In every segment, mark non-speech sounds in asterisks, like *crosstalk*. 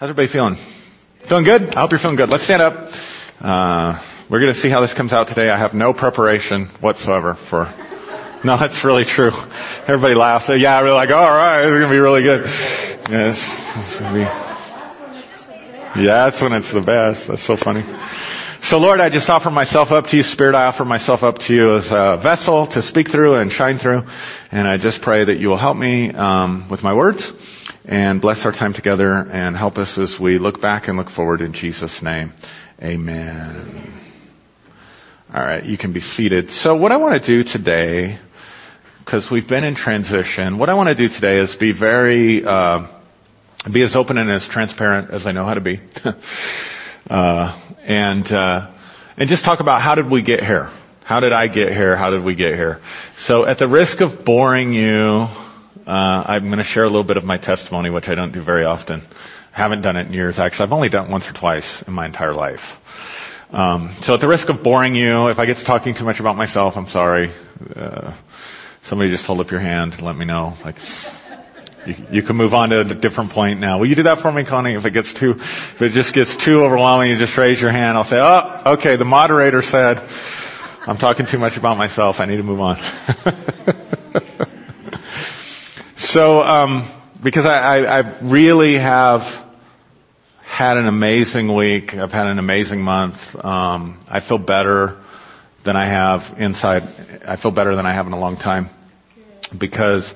How's everybody feeling? Feeling good? I hope you're feeling good. Let's stand up. Uh, we're going to see how this comes out today. I have no preparation whatsoever for. *laughs* No, that's really true. Everybody laughs. Yeah, we're like, all right, it's going to be really good. Yes, be, yeah, that's when it's the best. That's so funny. So Lord, I just offer myself up to you. Spirit, I offer myself up to you as a vessel to speak through and shine through. And I just pray that you will help me um, with my words and bless our time together and help us as we look back and look forward in Jesus' name. Amen. All right, you can be seated. So what I want to do today, because we've been in transition, what I want to do today is be very, uh, be as open and as transparent as I know how to be, *laughs* uh, and uh, and just talk about how did we get here? How did I get here? How did we get here? So at the risk of boring you uh, I'm going to share a little bit of my testimony, which I don't do very often. I haven't done it in years, actually. I've only done it once or twice in my entire life. Um, so at the risk of boring you, if I get to talking too much about myself, I'm sorry. Uh, somebody just hold up your hand and let me know. Like, you, you, can move on to a different point now. Will you do that for me, Connie? If it gets too, if it just gets too overwhelming, you just raise your hand. I'll say, oh, okay, the moderator said, I'm talking too much about myself. I need to move on. *laughs* So, um, because I, I, I really have had an amazing week. I've had an amazing month. Um, I feel better than I have inside. I feel better than I have in a long time because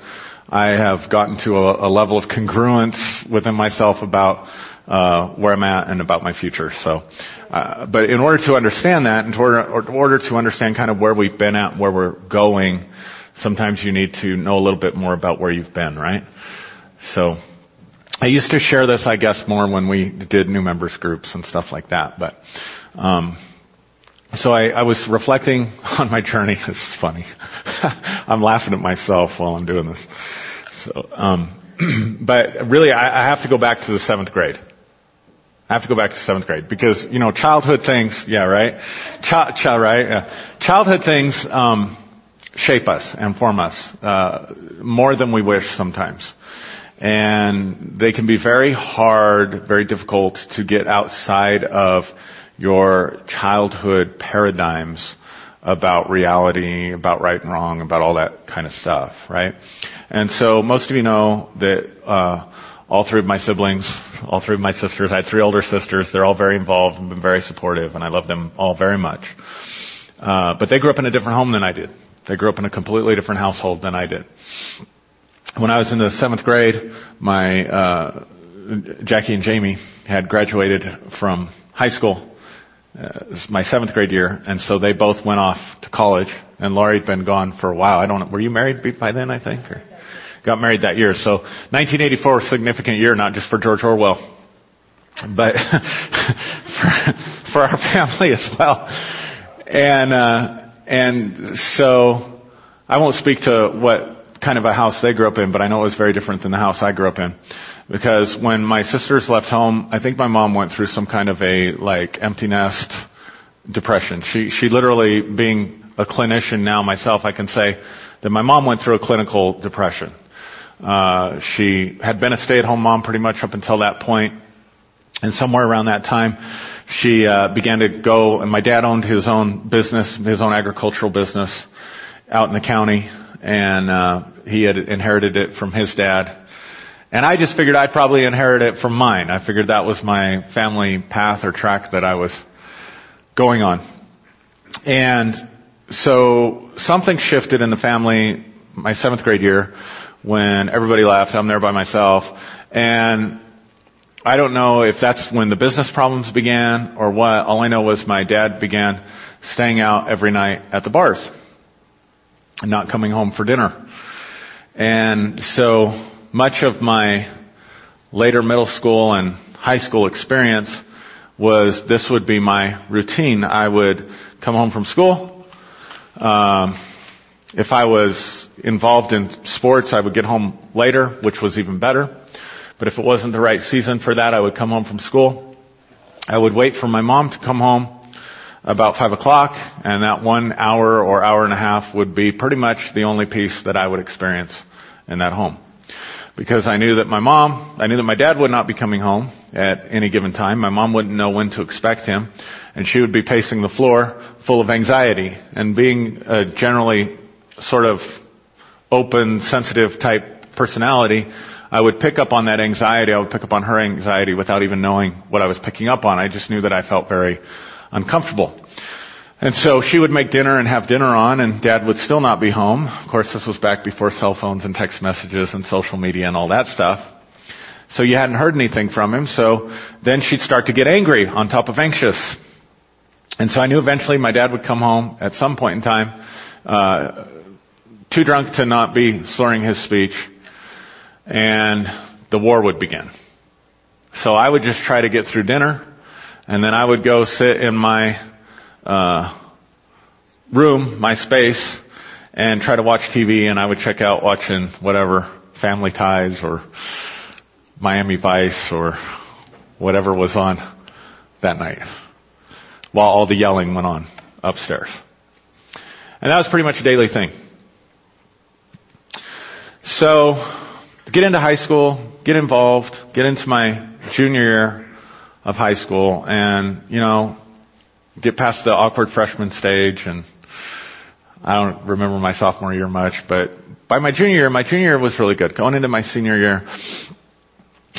I have gotten to a, a level of congruence within myself about uh, where I'm at and about my future. So, uh, but in order to understand that, in order, in order to understand kind of where we've been at, where we're going, sometimes you need to know a little bit more about where you've been, right? So, I used to share this, I guess, more when we did new members groups and stuff like that, but, um, so I, I was reflecting *laughs* on my journey. *laughs* It's funny. *laughs* I'm laughing at myself while I'm doing this. So, um, *clears throat* but really, I, I have to go back to the seventh grade. I have to go back to seventh grade because you know childhood things. Yeah, right. Ch- ch- right. Yeah. Childhood things. Um, shape us and form us uh, more than we wish sometimes. And they can be very hard, very difficult to get outside of your childhood paradigms about reality, about right and wrong, about all that kind of stuff, right? And so most of you know that uh, all three of my siblings, all three of my sisters, I had three older sisters. They're all very involved and been very supportive, and I love them all very much. Uh, but they grew up in a different home than I did. They grew up in a completely different household than I did. When I was in the seventh grade, my uh, Jackie and Jamie had graduated from high school. Uh, my seventh grade year, and so they both went off to college. And Laurie had been gone for a while. I don't know. Were you married by then? I think, or got married that year. So 1984, significant year, not just for George Orwell, but *laughs* for, for our family as well. And uh, and so I won't speak to what kind of a house they grew up in, but I know it was very different than the house I grew up in. Because when my sisters left home, I think my mom went through some kind of a like empty nest depression. She she literally being a clinician now myself, I can say that my mom went through a clinical depression. Uh, she had been a stay-at-home mom pretty much up until that point, and somewhere around that time, she uh, began to go, and my dad owned his own business, his own agricultural business out in the county, and uh, he had inherited it from his dad. And I just figured I'd probably inherit it from mine. I figured that was my family path or track that I was going on. And so something shifted in the family my seventh grade year when everybody left. I'm there by myself. And I don't know if that's when the business problems began or what. All I know was my dad began staying out every night at the bars and not coming home for dinner. And so much of my later middle school and high school experience was this would be my routine. I would come home from school. Um, if I was involved in sports, I would get home later, which was even better. But if it wasn't the right season for that, I would come home from school. I would wait for my mom to come home about five o'clock, and that one hour or hour and a half would be pretty much the only peace that I would experience in that home. Because I knew that my mom, I knew that my dad would not be coming home, at any given time. My mom wouldn't know when to expect him, and she would be pacing the floor full of anxiety. And being a generally sort of open, sensitive type personality, I would pick up on that anxiety. I would pick up on her anxiety without even knowing what I was picking up on. I just knew that I felt very uncomfortable. And so she would make dinner and have dinner on and dad would still not be home. Of course, this was back before cell phones and text messages and social media and all that stuff. So you hadn't heard anything from him. So then she'd start to get angry on top of anxious. And so I knew eventually my dad would come home at some point in time, uh, too drunk to not be slurring his speech and the war would begin. So I would just try to get through dinner and then I would go sit in my uh, room, my space, and try to watch TV, and I would check out watching whatever Family Ties or Miami Vice or whatever was on that night, while all the yelling went on upstairs. And that was pretty much a daily thing. So, get into high school, get involved, get into my junior year of high school, and, you know, get past the awkward freshman stage and I don't remember my sophomore year much, but by my junior year, my junior year was really good. Going into my senior year,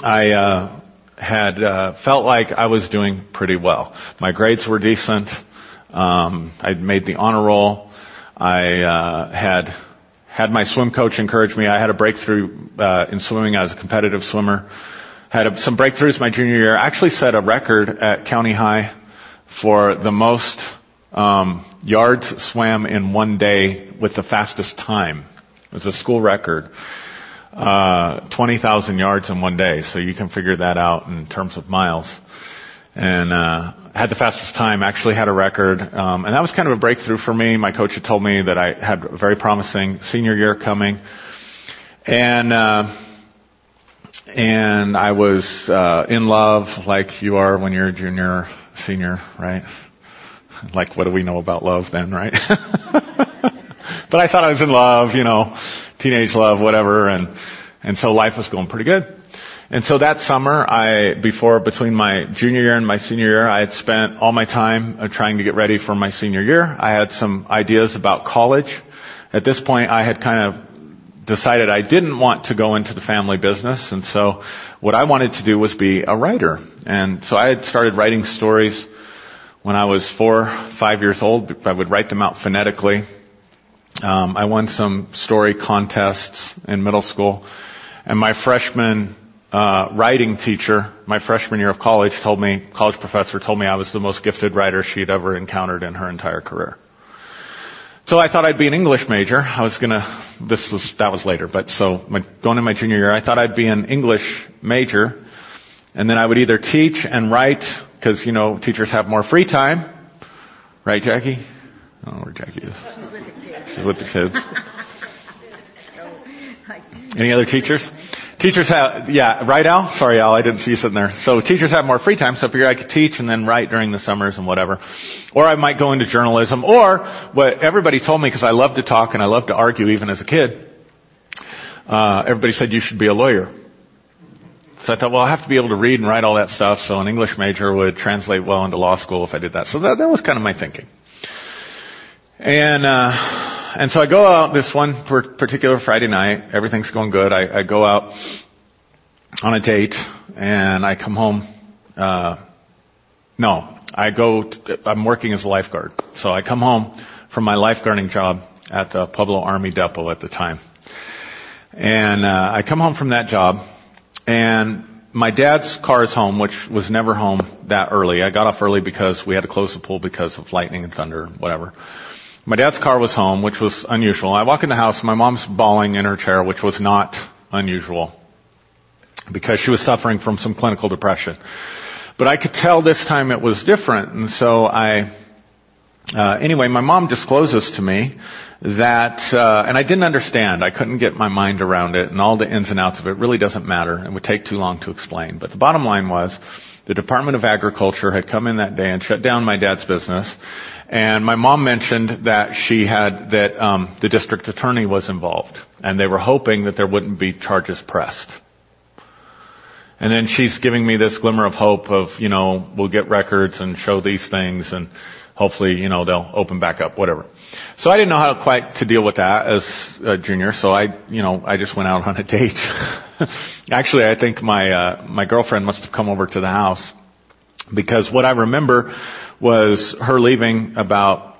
I uh, had uh, felt like I was doing pretty well. My grades were decent. Um, I'd made the honor roll. I uh, had had my swim coach encourage me. I had a breakthrough uh, in swimming as a competitive swimmer. Had a, some breakthroughs my junior year. I actually set a record at county high for the most um, yards swam in one day with the fastest time. It was a school record. Uh, 20,000 yards in one day, so you can figure that out in terms of miles. And uh, had the fastest time, actually had a record, um, and that was kind of a breakthrough for me. My coach had told me that I had a very promising senior year coming, and uh, and I was uh, in love, like you are when you're a junior senior, right? Like, what do we know about love then, right? *laughs* but I thought I was in love, you know, teenage love, whatever, and, and so life was going pretty good. And so that summer, I, before, between my junior year and my senior year, I had spent all my time uh, trying to get ready for my senior year. I had some ideas about college. At this point, I had kind of decided I didn't want to go into the family business, and so what I wanted to do was be a writer. And so I had started writing stories when I was four, five years old. I would write them out phonetically. Um, I won some story contests in middle school, and my freshman uh, writing teacher, my freshman year of college, told me, college professor told me I was the most gifted writer she'd ever encountered in her entire career. So I thought I'd be an English major. I was gonna, this was, that was later, but so my, going in my junior year, I thought I'd be an English major. And then I would either teach and write, because, you know, teachers have more free time. Right, Jackie? I don't know where Jackie is. She's with the kids. *laughs* Any other teachers? Teachers have, yeah, right Al? Sorry Al, I didn't see you sitting there. So teachers have more free time, so I figured I could teach and then write during the summers and whatever. Or I might go into journalism, or what everybody told me, because I love to talk and I love to argue even as a kid, uh, everybody said you should be a lawyer. So I thought, well, I have to be able to read and write all that stuff, so an English major would translate well into law school if I did that. So that, that was kind of my thinking. And, uh, and so I go out this one particular Friday night. Everything's going good. I, I go out on a date and I come home. Uh, no, I go. To, I'm working as a lifeguard, so I come home from my lifeguarding job at the Pueblo Army Depot at the time, and uh, I come home from that job, and my dad's car is home, which was never home that early. I got off early because we had to close the pool because of lightning and thunder, whatever. My dad's car was home, which was unusual. I walk in the house, my mom's bawling in her chair, which was not unusual because she was suffering from some clinical depression. But I could tell this time it was different, and so I, uh, anyway, my mom discloses to me that, uh, and I didn't understand. I couldn't get my mind around it, and all the ins and outs of it really doesn't matter. It would take too long to explain. But the bottom line was, the Department of Agriculture had come in that day and shut down my dad's business, and my mom mentioned that she had that um, the district attorney was involved, and they were hoping that there wouldn't be charges pressed. And then she's giving me this glimmer of hope of, you know, we'll get records and show these things and hopefully, you know, they'll open back up, whatever. So I didn't know how quite to deal with that as a junior, so I, you know, I just went out on a date. *laughs* Actually, I think my, uh, my girlfriend must have come over to the house because what I remember was her leaving about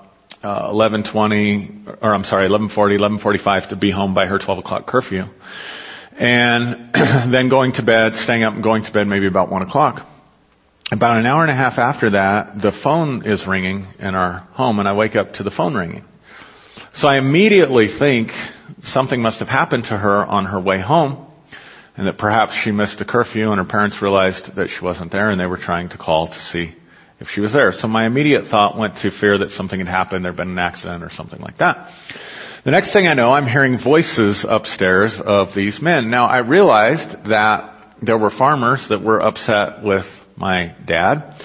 uh, 11:20, or I'm sorry, 11:40, 11:45 to be home by her 12 o'clock curfew, and *clears throat* then going to bed, staying up and going to bed maybe about one o'clock. About an hour and a half after that, the phone is ringing in our home, and I wake up to the phone ringing. So I immediately think something must have happened to her on her way home, and that perhaps she missed a curfew, and her parents realized that she wasn't there, and they were trying to call to see if she was there. So my immediate thought went to fear that something had happened, there'd been an accident or something like that. The next thing I know, I'm hearing voices upstairs of these men. Now I realized that there were farmers that were upset with my dad.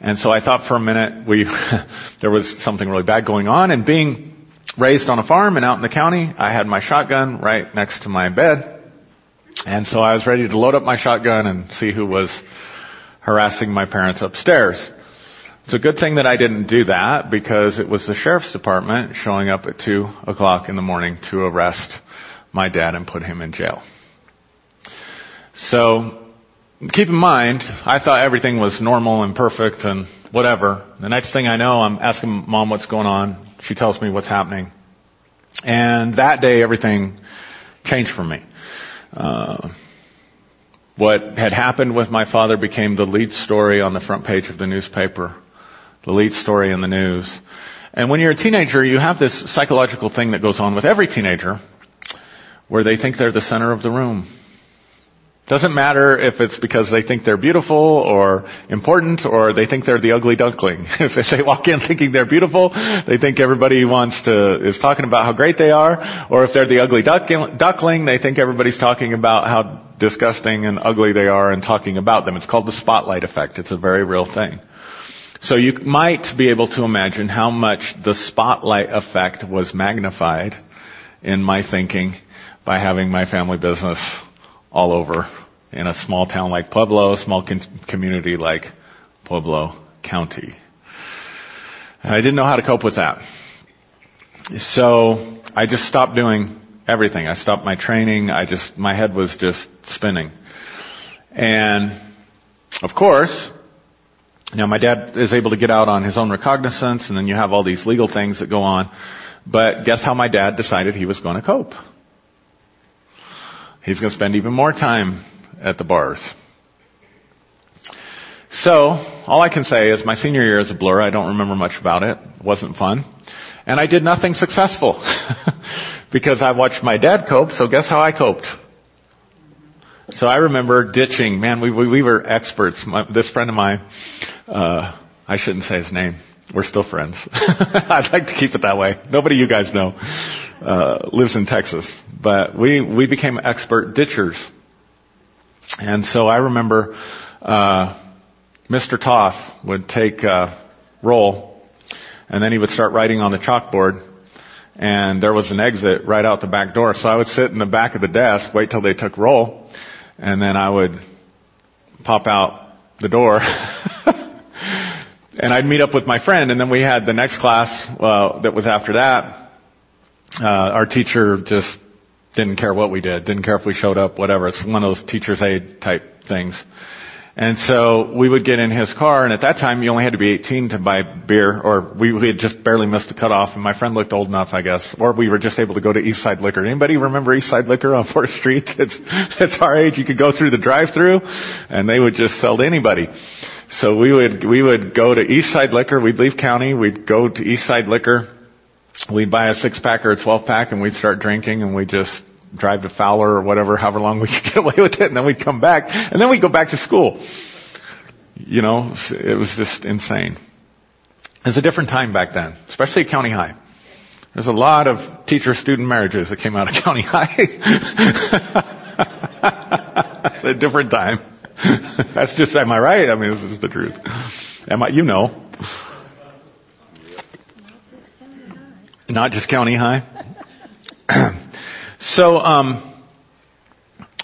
And so I thought for a minute we, *laughs* there was something really bad going on and being raised on a farm and out in the county, I had my shotgun right next to my bed. And so I was ready to load up my shotgun and see who was harassing my parents upstairs. It's a good thing that I didn't do that because it was the sheriff's department showing up at two o'clock in the morning to arrest my dad and put him in jail. So keep in mind, I thought everything was normal and perfect and whatever. The next thing I know, I'm asking mom what's going on. She tells me what's happening. And that day everything changed for me. Uh, what had happened with my father became the lead story on the front page of the newspaper the lead story in the news. And when you're a teenager, you have this psychological thing that goes on with every teenager where they think they're the center of the room. Doesn't matter if it's because they think they're beautiful or important or they think they're the ugly duckling. *laughs* if they walk in thinking they're beautiful, they think everybody wants to, is talking about how great they are. Or if they're the ugly duckling, they think everybody's talking about how disgusting and ugly they are and talking about them. It's called the spotlight effect. It's a very real thing. So you might be able to imagine how much the spotlight effect was magnified in my thinking by having my family business all over in a small town like Pueblo, small con- community like Pueblo County. I didn't know how to cope with that. So I just stopped doing everything. I stopped my training. I just, my head was just spinning. And of course, now my dad is able to get out on his own recognizance and then you have all these legal things that go on. But guess how my dad decided he was going to cope? He's going to spend even more time at the bars. So, all I can say is my senior year is a blur. I don't remember much about it. It wasn't fun. And I did nothing successful. *laughs* because I watched my dad cope, so guess how I coped? So I remember ditching, man, we, we, we were experts. My, this friend of mine, uh, I shouldn't say his name. We're still friends. *laughs* I'd like to keep it that way. Nobody you guys know, uh, lives in Texas. But we, we became expert ditchers. And so I remember, uh, Mr. Toth would take, uh, roll and then he would start writing on the chalkboard and there was an exit right out the back door. So I would sit in the back of the desk, wait till they took roll, and then I would pop out the door. *laughs* and I'd meet up with my friend, and then we had the next class uh, that was after that. Uh, our teacher just didn't care what we did, didn't care if we showed up, whatever. It's one of those teacher's aid type things. And so we would get in his car, and at that time you only had to be 18 to buy beer, or we, we had just barely missed the cutoff, and my friend looked old enough, I guess, or we were just able to go to Eastside Liquor. Anybody remember Eastside Liquor on *laughs* 4th Street? It's, it's our age. You could go through the drive-through, and they would just sell to anybody. So we would, we would go to Eastside Liquor, we'd leave county, we'd go to Eastside Liquor, we'd buy a six pack or a 12 pack, and we'd start drinking, and we'd just drive to Fowler or whatever, however long we could get away with it, and then we'd come back, and then we'd go back to school. You know, it was just insane. It was a different time back then, especially at County High. There's a lot of teacher-student marriages that came out of *laughs* County High. it's a different time. *laughs* That's just, am I right? I mean, this is the truth. Am I, you know. Not just County High. *clears throat* So, um,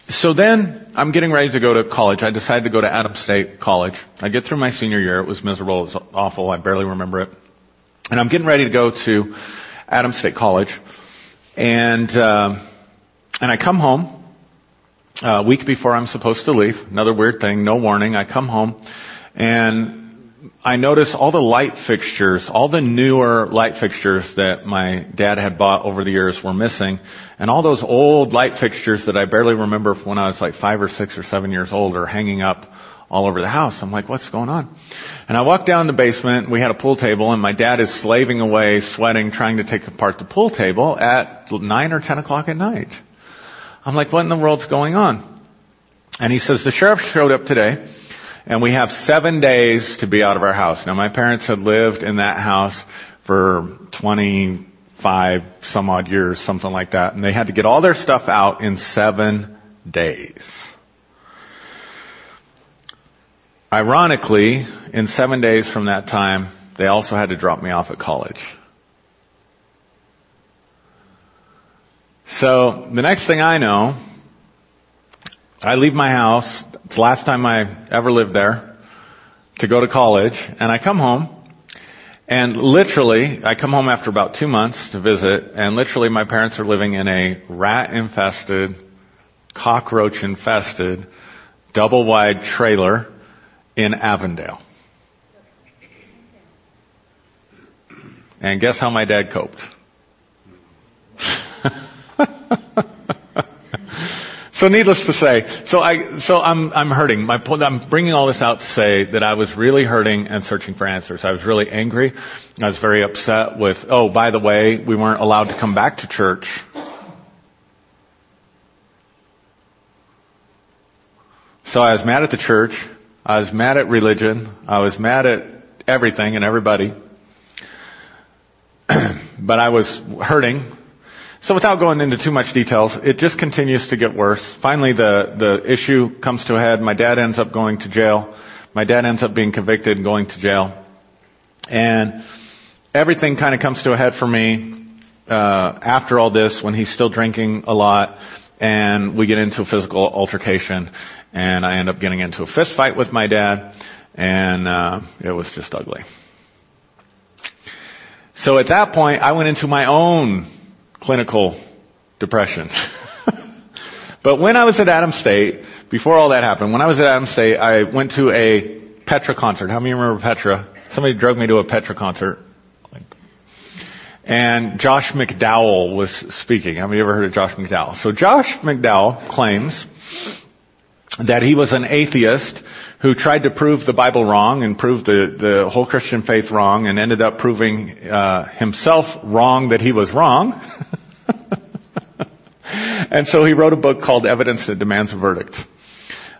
So then I'm getting ready to go to college. I decided to go to Adams State College. I get through my senior year. It was miserable. It was awful. I barely remember it. And I'm getting ready to go to Adams State College. And, uh, and I come home a week before I'm supposed to leave. Another weird thing, no warning. I come home and I notice all the light fixtures, all the newer light fixtures that my dad had bought over the years were missing. And all those old light fixtures that I barely remember from when I was like five or six or seven years old are hanging up all over the house. I'm like, what's going on? And I walk down the basement. We had a pool table and my dad is slaving away, sweating, trying to take apart the pool table at nine or ten o'clock at night. I'm like, what in the world's going on? And he says, the sheriff showed up today and we have seven days to be out of our house. Now my parents had lived in that house for 25 some odd years, something like that, and they had to get all their stuff out in seven days. Ironically, in seven days from that time, they also had to drop me off at college. So the next thing I know, I leave my house. It's the last time I ever lived there to go to college and I come home and literally I come home after about two months to visit and literally my parents are living in a rat infested, cockroach infested, double wide trailer in Avondale. And guess how my dad coped? *laughs* So needless to say, so I, so I'm, I'm hurting. My, I'm bringing all this out to say that I was really hurting and searching for answers. I was really angry. I was very upset with, oh, by the way, we weren't allowed to come back to church. So I was mad at the church. I was mad at religion. I was mad at everything and everybody. *clears throat* but I was hurting so without going into too much details, it just continues to get worse. Finally, the, the issue comes to a head. My dad ends up going to jail. My dad ends up being convicted and going to jail. And everything kind of comes to a head for me uh, after all this when he's still drinking a lot and we get into a physical altercation and I end up getting into a fist fight with my dad and uh, it was just ugly. So at that point, I went into my own clinical depression. *laughs* but when I was at Adams State, before all that happened, when I was at Adams State, I went to a Petra concert. How many remember Petra? Somebody drug me to a Petra concert. And Josh McDowell was speaking. Have you ever heard of Josh McDowell? So Josh McDowell claims that he was an atheist who tried to prove the Bible wrong and prove the, the whole Christian faith wrong and ended up proving uh, himself wrong that he was wrong. *laughs* and so he wrote a book called Evidence That Demands a Verdict.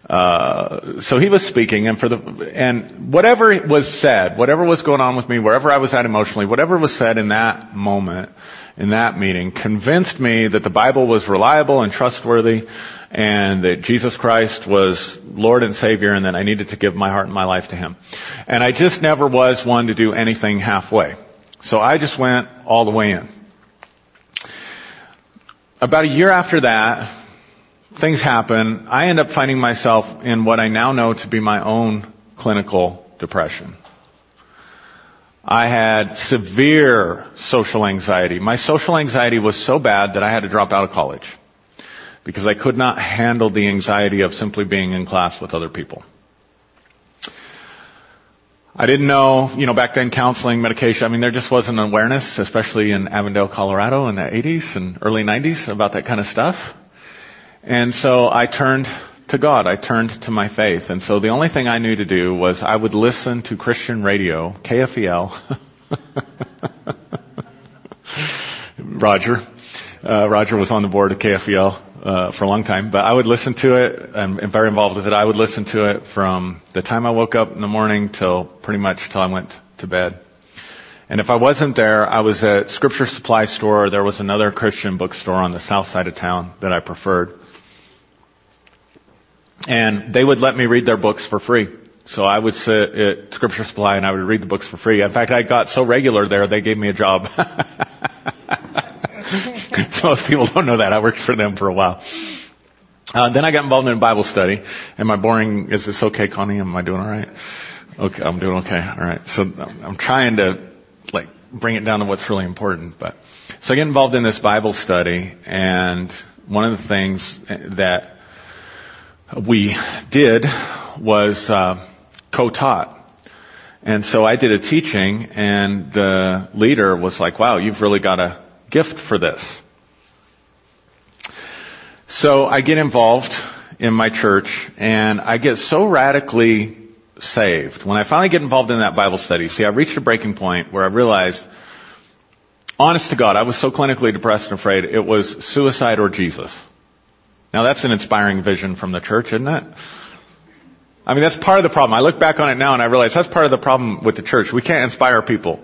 Uh, so he was speaking and for the, and whatever was said, whatever was going on with me, wherever I was at emotionally, whatever was said in that moment, in that meeting, convinced me that the Bible was reliable and trustworthy and that Jesus Christ was Lord and Savior and that I needed to give my heart and my life to Him. And I just never was one to do anything halfway. So I just went all the way in. About a year after that, things happen. I end up finding myself in what I now know to be my own clinical depression. I had severe social anxiety. My social anxiety was so bad that I had to drop out of college because I could not handle the anxiety of simply being in class with other people. I didn't know, you know, back then counseling, medication, I mean, there just wasn't awareness, especially in Avondale, Colorado in the 80s and early 90s about that kind of stuff. And so I turned to God. I turned to my faith. And so the only thing I knew to do was I would listen to Christian radio, KFEL. *laughs* Roger. Uh, Roger was on the board of KFEL uh, for a long time, but I would listen to it. I'm very involved with it. I would listen to it from the time I woke up in the morning till pretty much till I went to bed. And if I wasn't there, I was at Scripture Supply Store. There was another Christian bookstore on the south side of town that I preferred and they would let me read their books for free. So I would sit at Scripture Supply and I would read the books for free. In fact, I got so regular there, they gave me a job. so *laughs* most people don't know that. I worked for them for a while. Uh, then I got involved in Bible study. Am I boring? Is this okay, Connie? Am I doing all right? Okay, I'm doing okay. All right. So I'm trying to like bring it down to what's really important. But so I get involved in this Bible study, and one of the things that we did was uh, co-taught. And so I did a teaching, and the leader was like, "Wow, you've really got a gift for this." So I get involved in my church, and I get so radically saved. When I finally get involved in that Bible study, see, I reached a breaking point where I realized, honest to God, I was so clinically depressed and afraid, it was suicide or Jesus. Now that's an inspiring vision from the church, isn't it? I mean, that's part of the problem. I look back on it now and I realize that's part of the problem with the church. We can't inspire people.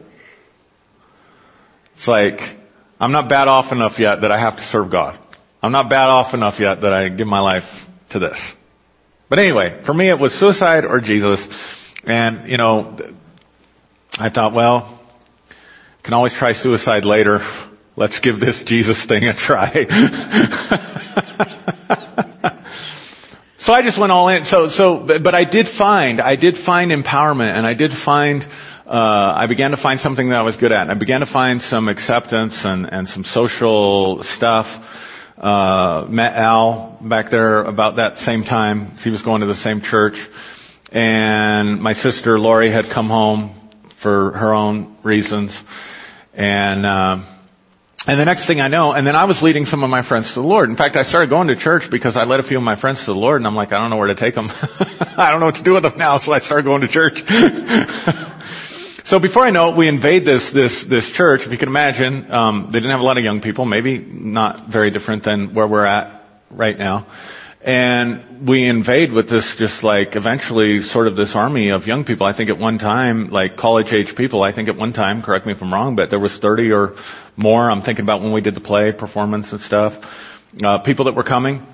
It's like, I'm not bad off enough yet that I have to serve God. I'm not bad off enough yet that I give my life to this. But anyway, for me it was suicide or Jesus. And, you know, I thought, well, can always try suicide later. Let's give this Jesus thing a try. *laughs* so I just went all in. So, so, but I did find, I did find empowerment and I did find, uh, I began to find something that I was good at. I began to find some acceptance and, and some social stuff uh, met Al back there about that same time. He was going to the same church. And my sister Lori had come home for her own reasons. And, uh, and the next thing I know, and then I was leading some of my friends to the Lord. In fact, I started going to church because I led a few of my friends to the Lord and I'm like, I don't know where to take them. *laughs* I don't know what to do with them now, so I started going to church. *laughs* So before I know it, we invade this this this church. If you can imagine, um, they didn't have a lot of young people. Maybe not very different than where we're at right now. And we invade with this just like eventually sort of this army of young people. I think at one time, like college age people, I think at one time, correct me if I'm wrong, but there was 30 or more. I'm thinking about when we did the play performance and stuff. Uh, people that were coming.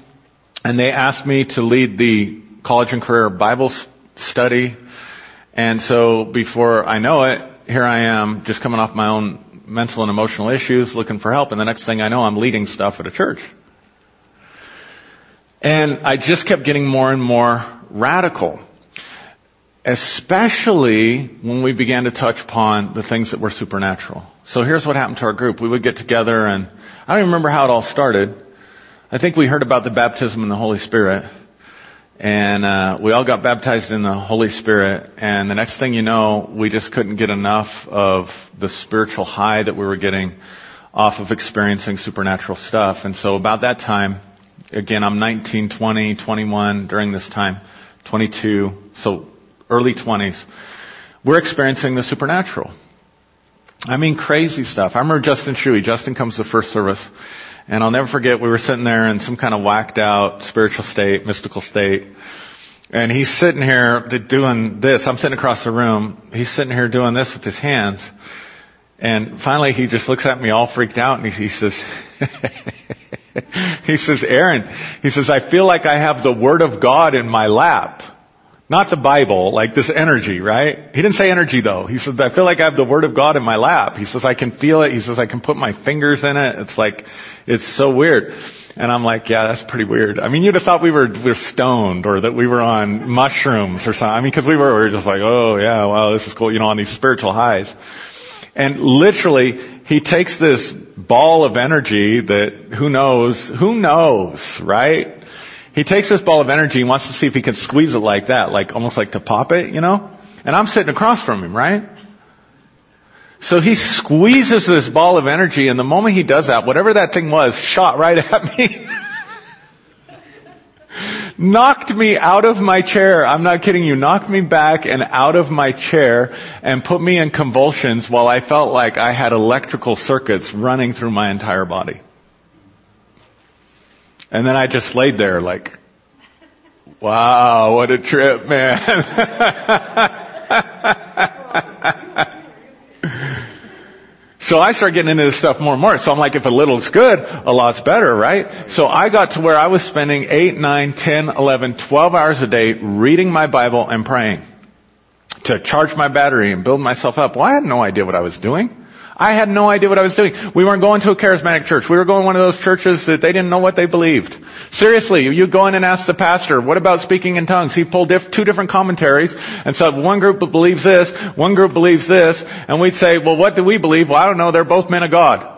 And they asked me to lead the college and career Bible study and so before I know it, here I am just coming off my own mental and emotional issues, looking for help, and the next thing I know, I'm leading stuff at a church. And I just kept getting more and more radical. Especially when we began to touch upon the things that were supernatural. So here's what happened to our group. We would get together and I don't remember how it all started. I think we heard about the baptism in the Holy Spirit and uh, we all got baptized in the Holy Spirit. And the next thing you know, we just couldn't get enough of the spiritual high that we were getting off of experiencing supernatural stuff. And so about that time, again, I'm 19, 20, 21 during this time, 22, so early 20s. We're experiencing the supernatural. I mean, crazy stuff. I remember Justin Shuey. Justin comes to first service and I'll never forget, we were sitting there in some kind of whacked out spiritual state, mystical state. And he's sitting here doing this. I'm sitting across the room. He's sitting here doing this with his hands. And finally he just looks at me all freaked out and he, he says, *laughs* *laughs* he says, Aaron, he says, I feel like I have the Word of God in my lap. Not the Bible, like this energy, right? He didn't say energy though. He says, I feel like I have the Word of God in my lap. He says, I can feel it. He says, I can put my fingers in it. It's like, it's so weird. And I'm like, yeah, that's pretty weird. I mean, you'd have thought we were, we were stoned or that we were on mushrooms or something. I mean, cause we were, we were just like, oh yeah, wow, this is cool, you know, on these spiritual highs. And literally, he takes this ball of energy that who knows, who knows, right? He takes this ball of energy and wants to see if he can squeeze it like that, like almost like to pop it, you know? And I'm sitting across from him, right? So he squeezes this ball of energy and the moment he does that, whatever that thing was shot right *laughs* at me. Knocked me out of my chair. I'm not kidding you. Knocked me back and out of my chair and put me in convulsions while I felt like I had electrical circuits running through my entire body. And then I just laid there like, wow, what a trip, man. *laughs* so I started getting into this stuff more and more. So I'm like, if a little's good, a lot's better, right? So I got to where I was spending 8, 9, 10, 11, 12 hours a day reading my Bible and praying to charge my battery and build myself up. Well, I had no idea what I was doing. I had no idea what I was doing. We weren't going to a charismatic church. We were going to one of those churches that they didn't know what they believed. Seriously, you go in and ask the pastor, what about speaking in tongues? He pulled diff- two different commentaries and said, one group believes this, one group believes this, and we'd say, well, what do we believe? Well, I don't know. They're both men of God.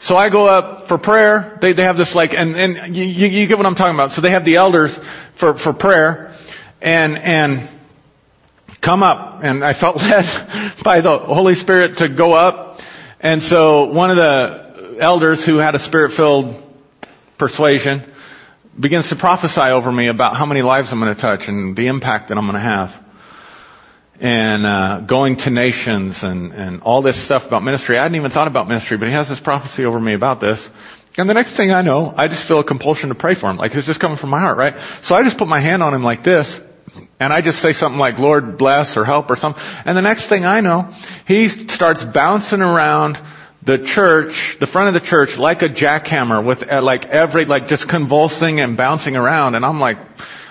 So I go up for prayer. They, they have this like, and, and you, you get what I'm talking about. So they have the elders for, for prayer and, and come up. And I felt *laughs* led by the Holy Spirit to go up. And so one of the elders who had a spirit filled persuasion begins to prophesy over me about how many lives I'm going to touch and the impact that I'm going to have and uh, going to nations and, and all this stuff about ministry. I hadn't even thought about ministry, but he has this prophecy over me about this. And the next thing I know, I just feel a compulsion to pray for him. Like it's just coming from my heart, right? So I just put my hand on him like this, and I just say something like, Lord bless or help or something. And the next thing I know, he starts bouncing around the church, the front of the church, like a jackhammer with uh, like every, like just convulsing and bouncing around. And I'm like,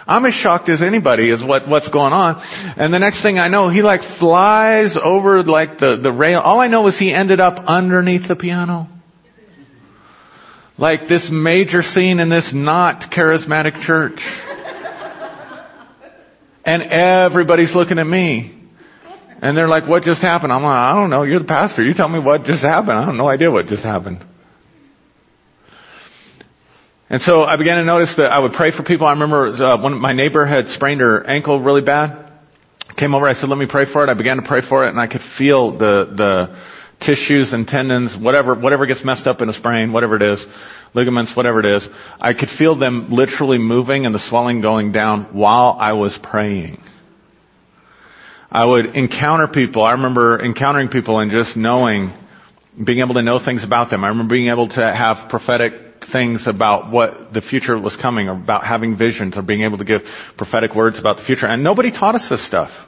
I'm as shocked as anybody is what, what's going on. And the next thing I know, he like flies over like the, the rail. All I know is he ended up underneath the piano. Like this major scene in this not charismatic church. And everybody's looking at me. And they're like, what just happened? I'm like, I don't know. You're the pastor. You tell me what just happened. I have no idea what just happened. And so I began to notice that I would pray for people. I remember uh, when my neighbor had sprained her ankle really bad. Came over, I said, let me pray for it. I began to pray for it and I could feel the, the tissues and tendons, whatever, whatever gets messed up in a sprain, whatever it is, ligaments, whatever it is. I could feel them literally moving and the swelling going down while I was praying. I would encounter people. I remember encountering people and just knowing, being able to know things about them. I remember being able to have prophetic things about what the future was coming or about having visions or being able to give prophetic words about the future. And nobody taught us this stuff.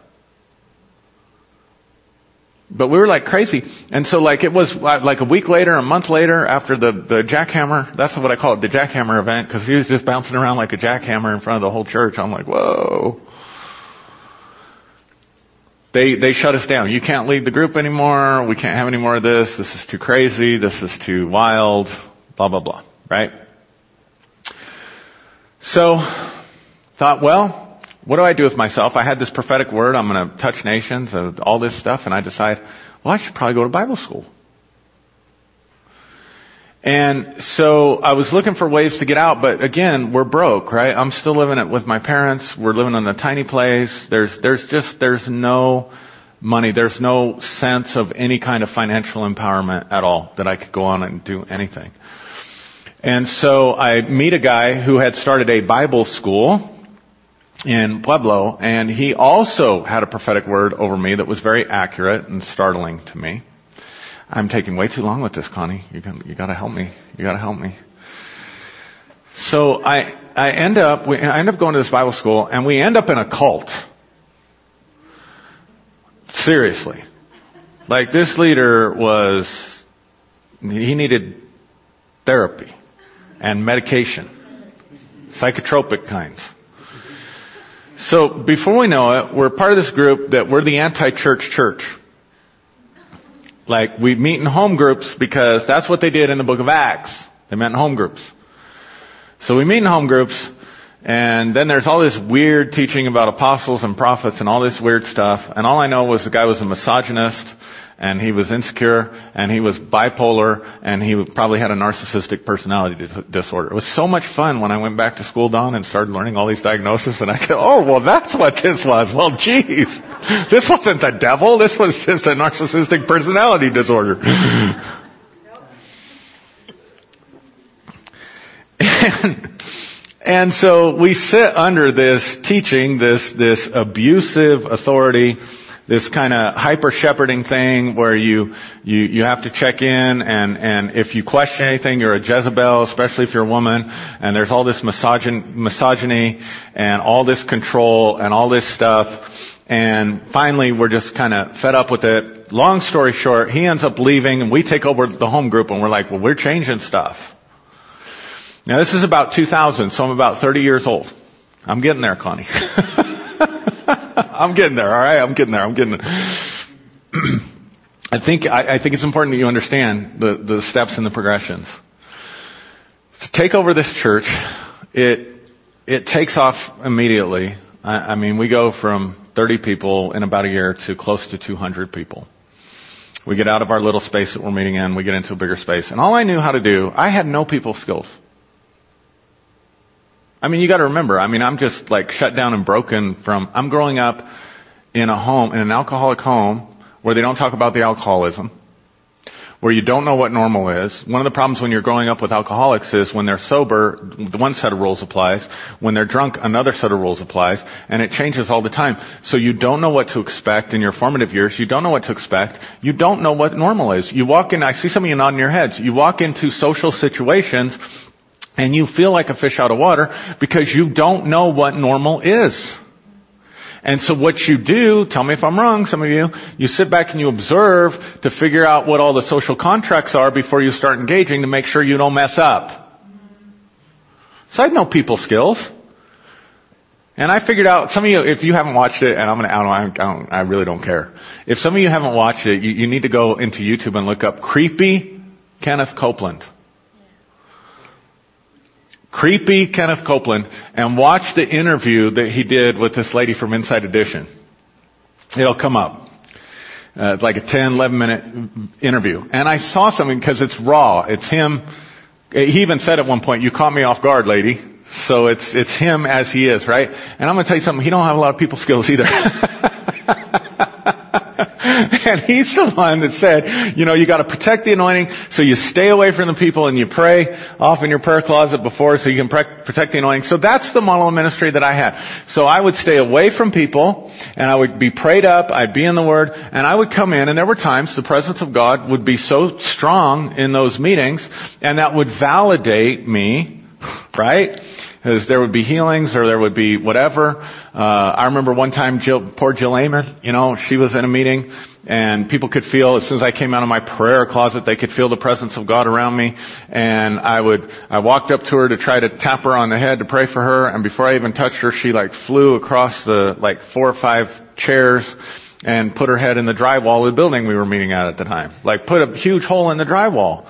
But we were like crazy. And so like it was uh, like a week later, a month later after the, the jackhammer, that's what I call it, the jackhammer event, because he was just bouncing around like a jackhammer in front of the whole church. I'm like, whoa. They, they shut us down. You can't lead the group anymore. We can't have any more of this. This is too crazy. This is too wild. Blah, blah, blah right? So, thought, well, what do I do with myself? I had this prophetic word, I'm going to touch nations and all this stuff, and I decide, well, I should probably go to Bible school. And so I was looking for ways to get out, but again, we're broke, right? I'm still living it with my parents. We're living in a tiny place. There's, there's just, there's no money. There's no sense of any kind of financial empowerment at all that I could go on and do anything. And so I meet a guy who had started a Bible school in Pueblo, and he also had a prophetic word over me that was very accurate and startling to me. I'm taking way too long with this, Connie. You, can, you gotta help me. You gotta help me. So I, I end up, we, I end up going to this Bible school, and we end up in a cult. Seriously. Like this leader was, he needed therapy and medication. Psychotropic kinds. So before we know it, we're part of this group that we're the anti-church church. Like we meet in home groups because that's what they did in the book of Acts. They met in home groups. So we meet in home groups and then there's all this weird teaching about apostles and prophets and all this weird stuff. And all I know was the guy was a misogynist and he was insecure and he was bipolar and he probably had a narcissistic personality disorder. It was so much fun when I went back to school, Don, and started learning all these diagnoses and I go, oh, well that's what this was. Well, geez. This wasn't the devil. This was just a narcissistic personality disorder. and, *laughs* and so we sit under this teaching, this, this abusive authority this kind of hyper shepherding thing where you, you, you have to check in and, and if you question anything, you're a Jezebel, especially if you're a woman, and there's all this misogyn, misogyny and all this control and all this stuff. And finally, we're just kind of fed up with it. Long story short, he ends up leaving and we take over the home group and we're like, well, we're changing stuff. Now this is about 2000, so I'm about 30 years old. I'm getting there, Connie. *laughs* *laughs* I'm getting there, alright? I'm getting there, I'm getting there. *clears throat* I think, I, I think it's important that you understand the, the steps and the progressions. To take over this church, it, it takes off immediately. I, I mean, we go from 30 people in about a year to close to 200 people. We get out of our little space that we're meeting in, we get into a bigger space. And all I knew how to do, I had no people skills. I mean, you gotta remember, I mean, I'm just like shut down and broken from, I'm growing up in a home, in an alcoholic home, where they don't talk about the alcoholism, where you don't know what normal is. One of the problems when you're growing up with alcoholics is when they're sober, one set of rules applies. When they're drunk, another set of rules applies. And it changes all the time. So you don't know what to expect in your formative years. You don't know what to expect. You don't know what normal is. You walk in, I see some of you nodding your heads. You walk into social situations and you feel like a fish out of water because you don't know what normal is. And so what you do, tell me if I'm wrong, some of you, you sit back and you observe to figure out what all the social contracts are before you start engaging to make sure you don't mess up. So I know people skills. And I figured out, some of you, if you haven't watched it, and I'm gonna, I, don't, I, don't, I really don't care. If some of you haven't watched it, you, you need to go into YouTube and look up Creepy Kenneth Copeland creepy Kenneth Copeland and watch the interview that he did with this lady from Inside Edition. It'll come up. Uh, it's like a 10, 11 minute interview. And I saw something because it's raw. It's him. He even said at one point, you caught me off guard, lady. So it's, it's him as he is, right? And I'm gonna tell you something, he don't have a lot of people skills either. *laughs* *laughs* and he's the one that said, you know, you gotta protect the anointing, so you stay away from the people and you pray off in your prayer closet before so you can pre- protect the anointing. So that's the model of ministry that I had. So I would stay away from people, and I would be prayed up, I'd be in the Word, and I would come in, and there were times the presence of God would be so strong in those meetings, and that would validate me, right? Because there would be healings or there would be whatever. Uh, I remember one time Jill, poor Jill Amer, you know, she was in a meeting and people could feel as soon as I came out of my prayer closet, they could feel the presence of God around me. And I would, I walked up to her to try to tap her on the head to pray for her. And before I even touched her, she like flew across the like four or five chairs and put her head in the drywall of the building we were meeting at at the time. Like put a huge hole in the drywall.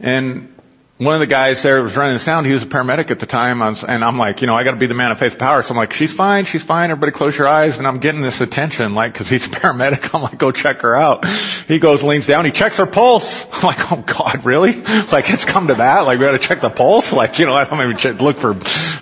And one of the guys there was running the sound. He was a paramedic at the time, and I'm like, you know, I got to be the man of faith power. So I'm like, she's fine, she's fine. Everybody, close your eyes. And I'm getting this attention, like, because he's a *laughs* paramedic. I'm like, go check her out. He goes, leans down, he checks her pulse. *laughs* I'm like, oh God, really? *laughs* Like, it's come to that. Like, we got to check the pulse. Like, you know, I don't even look for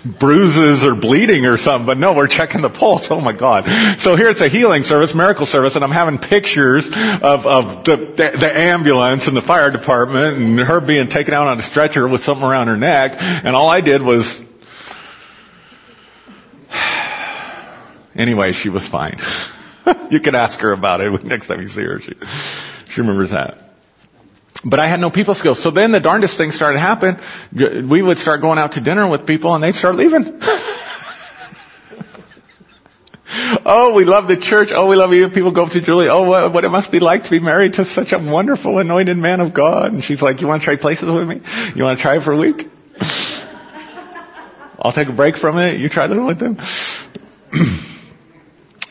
bruises or bleeding or something. But no, we're checking the pulse. Oh my God. So here it's a healing service, miracle service, and I'm having pictures of of the, the, the ambulance and the fire department and her being taken out on a stretcher stretcher with something around her neck, and all I did was, anyway, she was fine. *laughs* you could ask her about it *laughs* next time you see her. She, she remembers that. But I had no people skills. So then the darndest thing started to happen. We would start going out to dinner with people and they'd start leaving. *laughs* oh, we love the church. Oh, we love you. People go up to Julie. Oh, what, what, it must be like to be married to such a wonderful anointed man of God. And she's like, you want to try places with me? You want to try it for a week? *laughs* I'll take a break from it. You try living with them. *clears throat*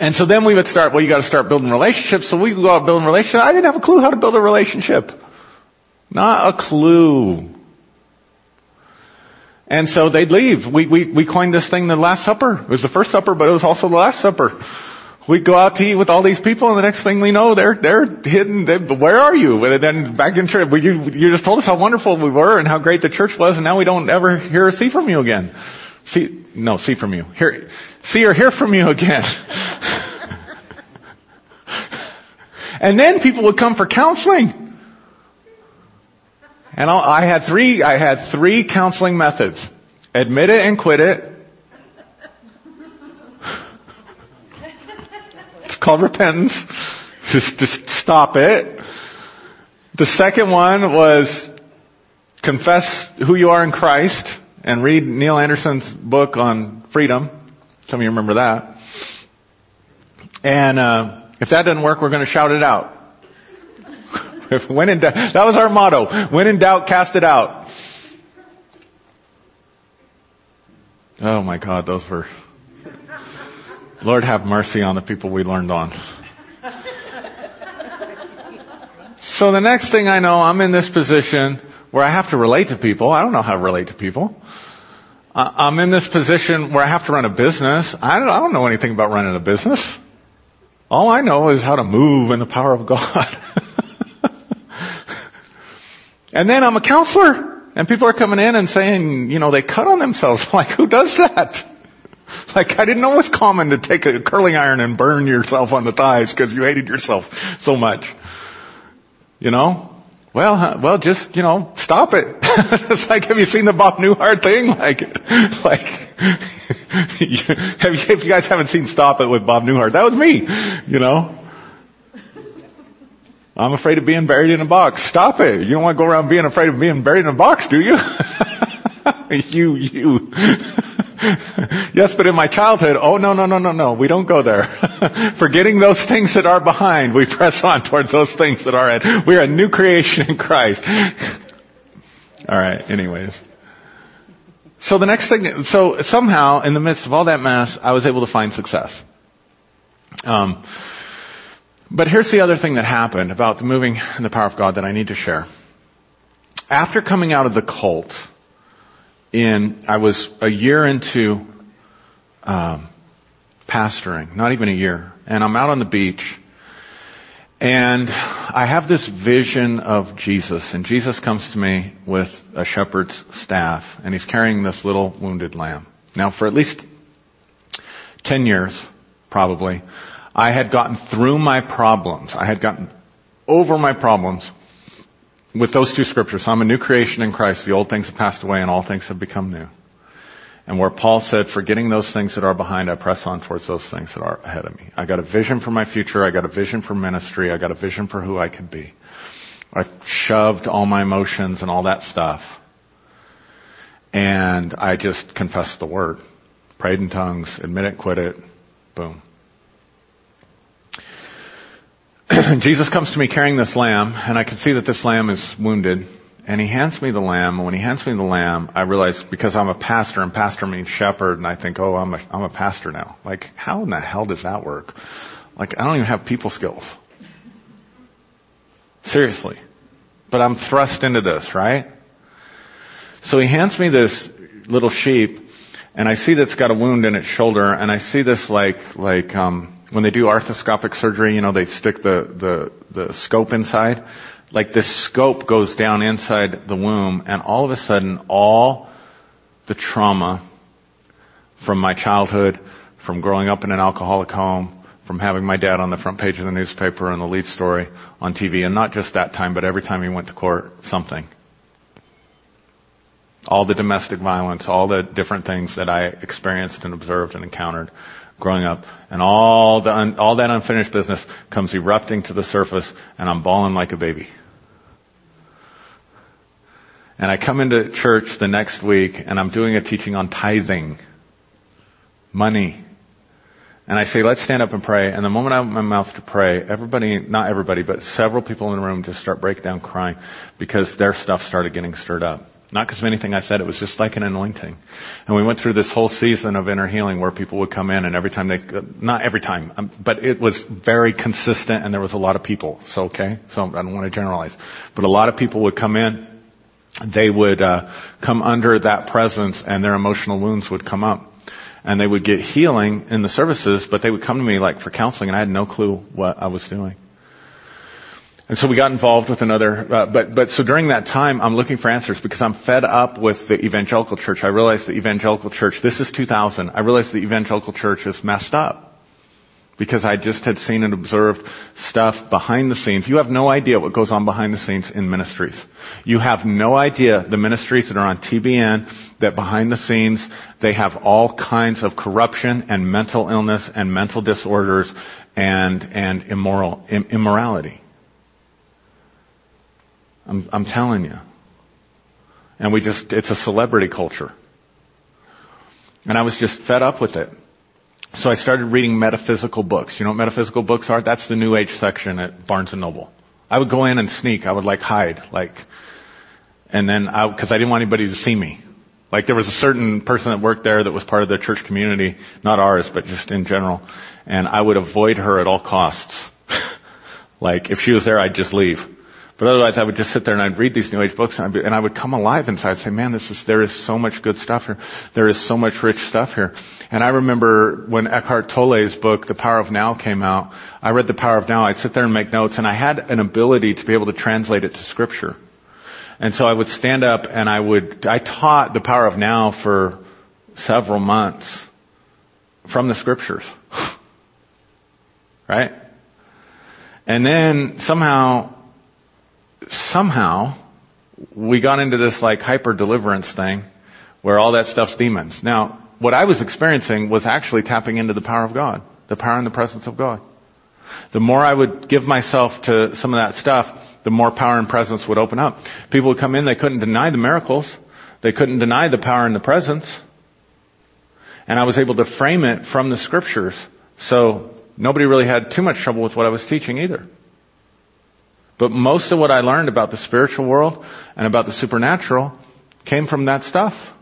and so then we would start, well, you gotta start building relationships. So we would go out building relationships. I didn't have a clue how to build a relationship. Not a clue. And so they'd leave. We, we, we coined this thing the Last Supper. It was the first supper, but it was also the Last Supper. We'd go out to eat with all these people, and the next thing we know, they're they're hidden. They, where are you? And then back in church, well, you you just told us how wonderful we were and how great the church was, and now we don't ever hear or see from you again. See, no, see from you. Hear, see or hear from you again. *laughs* and then people would come for counseling. And I had three, I had three counseling methods. Admit it and quit it. it's called repentance. Just, just stop it. The second one was confess who you are in Christ and read Neil Anderson's book on freedom. Some of you remember that. And uh, if that doesn't work, we're going to shout it out. *laughs* When in doubt, that was our motto. When in doubt, cast it out. Oh my God, those were. Lord have mercy on the people we learned on. So the next thing I know, I'm in this position where I have to relate to people. I don't know how to relate to people. I'm in this position where I have to run a business. I don't, I don't know anything about running a business. All I know is how to move in the power of God. *laughs* and then I'm a counselor. And people are coming in and saying, you know, they cut on themselves. *laughs* like, who does that? Like, I didn't know it's common to take a curling iron and burn yourself on the thighs because you hated yourself so much. You know? Well, well, just, you know, stop it. *laughs* it's like, have you seen the Bob Newhart thing? *laughs* Like, like, have you, if you guys haven't seen Stop It with Bob Newhart, that was me, you know? I'm afraid of being buried in a box. Stop it. You don't want to go around being afraid of being buried in a box, do you? *laughs* you, you. yes, but in my childhood, oh no, no, no, no, no, we don't go there. *laughs* Forgetting those things that are behind, we press on towards those things that are ahead. We are a new creation in Christ. *laughs* Alright, anyways. So the next thing, so somehow in the midst of all that mess, I was able to find success. Um, but here's the other thing that happened about the moving and the power of God that I need to share. After coming out of the cult, in, I was a year into um, pastoring, not even a year, and I'm out on the beach, and I have this vision of Jesus, and Jesus comes to me with a shepherd's staff, and he's carrying this little wounded lamb. Now, for at least 10 years, probably, I had gotten through my problems. I had gotten over my problems with those two scriptures. I'm a new creation in Christ. The old things have passed away and all things have become new. And where Paul said, forgetting those things that are behind, I press on towards those things that are ahead of me. I got a vision for my future. I got a vision for ministry. I got a vision for who I could be. I shoved all my emotions and all that stuff. And I just confessed the word. Prayed in tongues, admit it, quit it, boom. *clears throat* Jesus comes to me carrying this lamb, and I can see that this lamb is wounded. And he hands me the lamb, and when he hands me the lamb, I realize because I'm a pastor, and pastor means shepherd, and I think, oh, I'm a, I'm a pastor now. Like, how in the hell does that work? Like, I don't even have people skills. Seriously. But I'm thrust into this, right? So he hands me this little sheep, and I see that it's got a wound in its shoulder, and I see this like, like, um, when they do arthroscopic surgery, you know, they stick the, the, the scope inside. Like this scope goes down inside the womb and all of a sudden all the trauma from my childhood, from growing up in an alcoholic home, from having my dad on the front page of the newspaper and the lead story on TV, and not just that time, but every time he went to court, something. All the domestic violence, all the different things that I experienced and observed and encountered growing up, and all the un, all that unfinished business comes erupting to the surface, and I'm bawling like a baby. And I come into church the next week, and I'm doing a teaching on tithing, money. And I say, let's stand up and pray. And the moment I open my mouth to pray, everybody, not everybody, but several people in the room just start breaking down crying because their stuff started getting stirred up. Not because of anything I said, it was just like an anointing. And we went through this whole season of inner healing where people would come in and every time they, not every time, um, but it was very consistent and there was a lot of people. So, okay, so I don't want to generalize. But a lot of people would come in, they would uh, come under that presence and their emotional wounds would come up. And they would get healing in the services, but they would come to me like for counseling and I had no clue what I was doing. And so we got involved with another, uh, but, but so during that time, I'm looking for answers because I'm fed up with the evangelical church. I realized the evangelical church, this is 2000, I realized the evangelical church is messed up. Because I just had seen and observed stuff behind the scenes. You have no idea what goes on behind the scenes in ministries. You have no idea the ministries that are on TBN, that behind the scenes, they have all kinds of corruption and mental illness and mental disorders and, and immoral, immorality. I'm, I'm telling you. And we just, it's a celebrity culture. And I was just fed up with it. So I started reading metaphysical books. You know what metaphysical books are? That's the New Age section at Barnes and Noble. I would go in and sneak. I would like hide, like, and then I, cause I didn't want anybody to see me. Like there was a certain person that worked there that was part of the church community, not ours, but just in general. And I would avoid her at all costs. *laughs* like if she was there, I'd just leave But otherwise, I would just sit there and I'd read these New Age books, and, be, and I would come alive inside. I'd say, "Man, this is there is so much good stuff here. There is so much rich stuff here." And I remember when Eckhart Tolle's book, The Power of Now, came out. I read The Power of Now. I'd sit there and make notes, and I had an ability to be able to translate it to Scripture. And so I would stand up and I would. I taught The Power of Now for several months from the Scriptures, *laughs* right? And then somehow somehow we got into this like hyper deliverance thing where all that stuff's demons. Now, what I was experiencing was actually tapping into the power of God, the power and the presence of God. The more I would give myself to some of that stuff, the more power and presence would open up. People would come in, they couldn't deny the miracles. They couldn't deny the power and the presence. And I was able to frame it from the scriptures. So nobody really had too much trouble with what I was teaching either. But most of what I learned about the spiritual world and about the supernatural came from that stuff.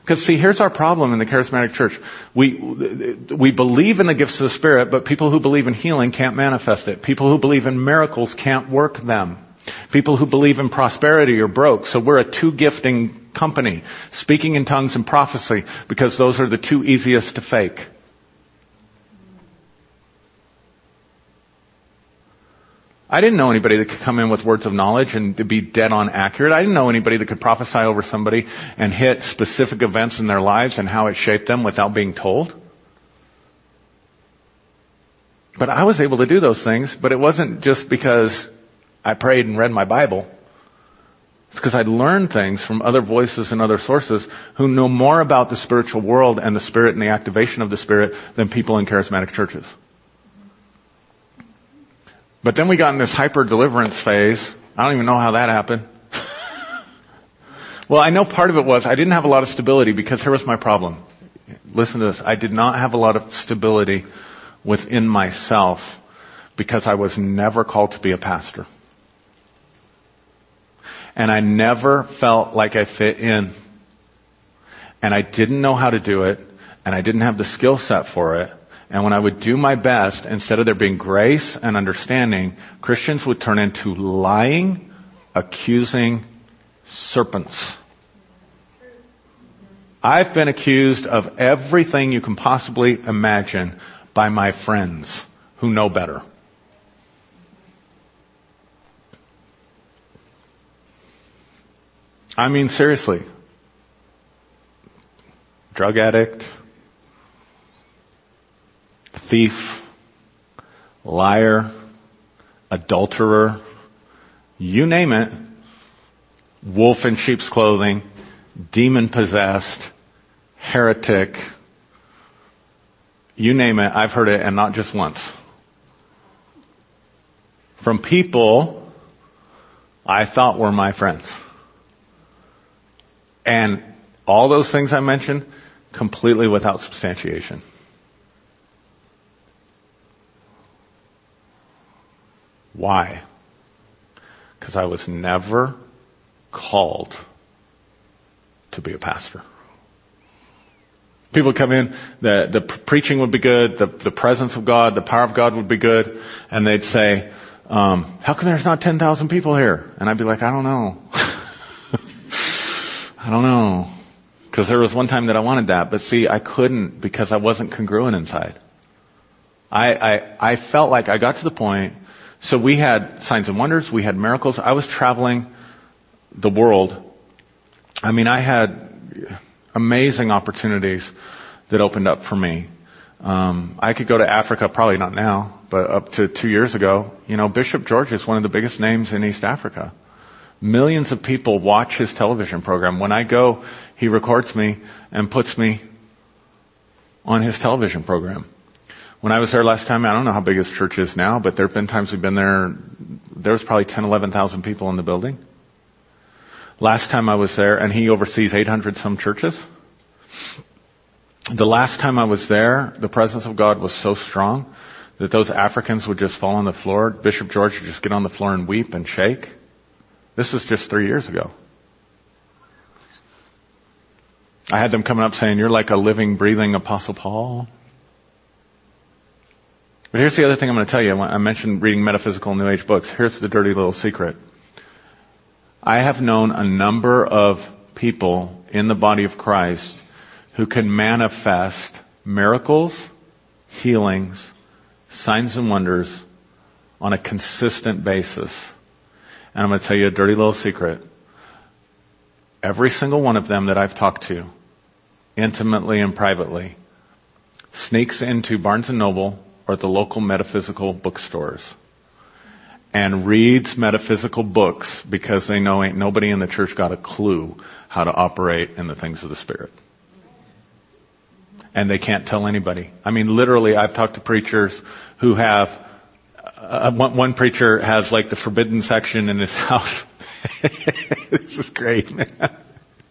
Because see, here's our problem in the charismatic church. We, we believe in the gifts of the Spirit, but people who believe in healing can't manifest it. People who believe in miracles can't work them. People who believe in prosperity are broke. So we're a two gifting company, speaking in tongues and prophecy, because those are the two easiest to fake. I didn't know anybody that could come in with words of knowledge and be dead on accurate. I didn't know anybody that could prophesy over somebody and hit specific events in their lives and how it shaped them without being told. But I was able to do those things, but it wasn't just because I prayed and read my Bible. It's because I'd learned things from other voices and other sources who know more about the spiritual world and the spirit and the activation of the spirit than people in charismatic churches. But then we got in this hyper deliverance phase. I don't even know how that happened. well, I know part of it was I didn't have a lot of stability because here was my problem. Listen to this. I did not have a lot of stability within myself because I was never called to be a pastor. And I never felt like I fit in. And I didn't know how to do it. And I didn't have the skill set for it. And when I would do my best, instead of there being grace and understanding, Christians would turn into lying, accusing serpents. I've been accused of everything you can possibly imagine by my friends who know better. I mean, seriously. Drug addict, thief, liar, adulterer, you name it, wolf in sheep's clothing, demon possessed, heretic, you name it, I've heard it and not just once. From people I thought were my friends. And all those things I mentioned, completely without substantiation. Why? Because I was never called to be a pastor. People come in, the, the preaching would be good, the, the presence of God, the power of God would be good, and they'd say, um, how come there's not 10,000 people here? And I'd be like, I don't know. *laughs* I don't know. Because there was one time that I wanted that, but see, I couldn't because I wasn't congruent inside. I, I, I felt like I got to the point so we had signs and wonders, we had miracles. I was traveling the world. I mean, I had amazing opportunities that opened up for me. Um, I could go to Africa, probably not now, but up to two years ago. You know, Bishop George is one of the biggest names in East Africa. Millions of people watch his television program. When I go, he records me and puts me on his television program. When I was there last time, I don't know how big his church is now, but there have been times we've been there, there was probably 10, 11,000 people in the building. Last time I was there, and he oversees 800 some churches. The last time I was there, the presence of God was so strong that those Africans would just fall on the floor. Bishop George would just get on the floor and weep and shake. This was just three years ago. I had them coming up saying, you're like a living, breathing Apostle Paul. But here's the other thing I'm going to tell you. I mentioned reading metaphysical New Age books. Here's the dirty little secret. I have known a number of people in the body of Christ who can manifest miracles, healings, signs and wonders on a consistent basis. And I'm going to tell you a dirty little secret. Every single one of them that I've talked to, intimately and privately, sneaks into Barnes and Noble or the local metaphysical bookstores and reads metaphysical books because they know ain't nobody in the church got a clue how to operate in the things of the Spirit. And they can't tell anybody. I mean, literally, I've talked to preachers who have, uh, one, one preacher has like the forbidden section in his *laughs* house. this is great, man.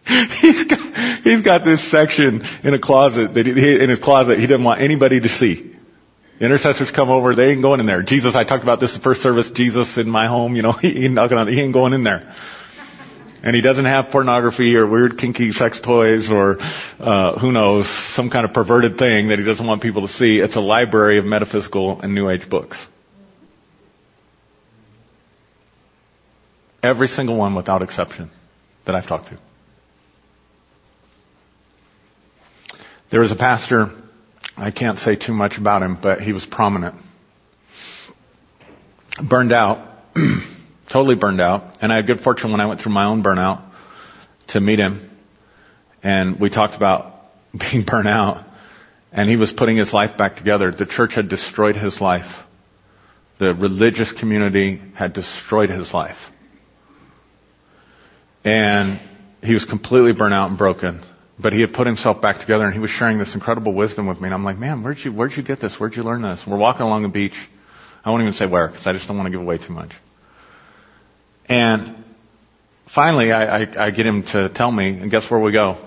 *laughs* He's got, he's got this section in a closet that he, in his closet he doesn't want anybody to see. Intercessors come over, they ain't going in there. Jesus, I talked about this the first service, Jesus in my home, you know, *laughs* he ain't knocking on, he ain't going in there. And he doesn't have pornography or weird kinky sex toys or, uh, who knows, some kind of perverted thing that he doesn't want people to see. It's a library of metaphysical and new age books. Every single one without exception that I've talked to. There was a pastor I can't say too much about him, but he was prominent. Burned out, *clears throat* totally burned out, and I had good fortune when I went through my own burnout to meet him, and we talked about *laughs* being burnt out, and he was putting his life back together. The church had destroyed his life. The religious community had destroyed his life. And he was completely burnt out and broken but he had put himself back together and he was sharing this incredible wisdom with me. And I'm like, man, where'd you, where'd you get this? Where'd you learn this? we're walking along the beach. I won't even say where because I just don't want to give away too much. And finally I, I, I get him to tell me and guess where we go?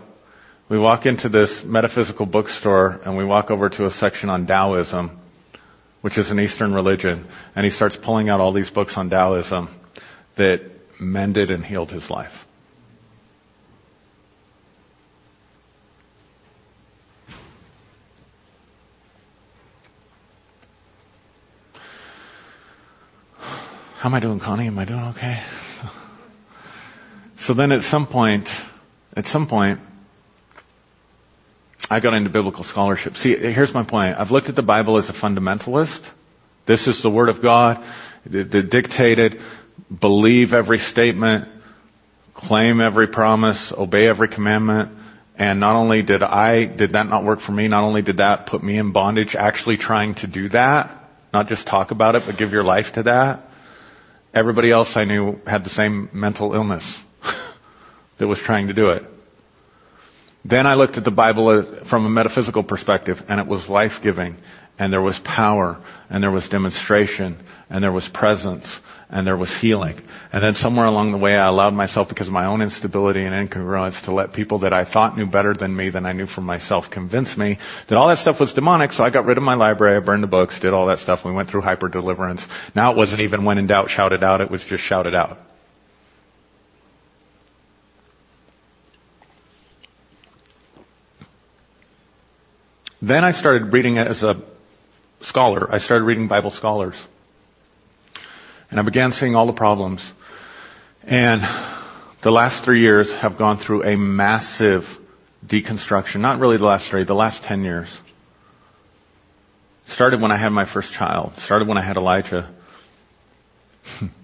We walk into this metaphysical bookstore and we walk over to a section on Taoism, which is an Eastern religion. And he starts pulling out all these books on Taoism that mended and healed his life. How am I doing, Connie? Am I doing okay? so then at some point, at some point, I got into biblical scholarship. See, here's my point. I've looked at the Bible as a fundamentalist. This is the Word of God. The, the dictated, believe every statement, claim every promise, obey every commandment. And not only did I, did that not work for me, not only did that put me in bondage, actually trying to do that, not just talk about it, but give your life to that, Everybody else I knew had the same mental illness *laughs* that was trying to do it. Then I looked at the Bible from a metaphysical perspective and it was life-giving and there was power and there was demonstration and there was presence and there was healing. And then somewhere along the way I allowed myself because of my own instability and incongruence to let people that I thought knew better than me than I knew for myself convince me that all that stuff was demonic. So I got rid of my library, I burned the books, did all that stuff. We went through hyper deliverance. Now it wasn't even when in doubt shouted out, it was just shouted out. Then I started reading as a scholar. I started reading Bible scholars. And I began seeing all the problems. And the last three years have gone through a massive deconstruction. Not really the last three, the last ten years. Started when I had my first child. Started when I had Elijah. *laughs*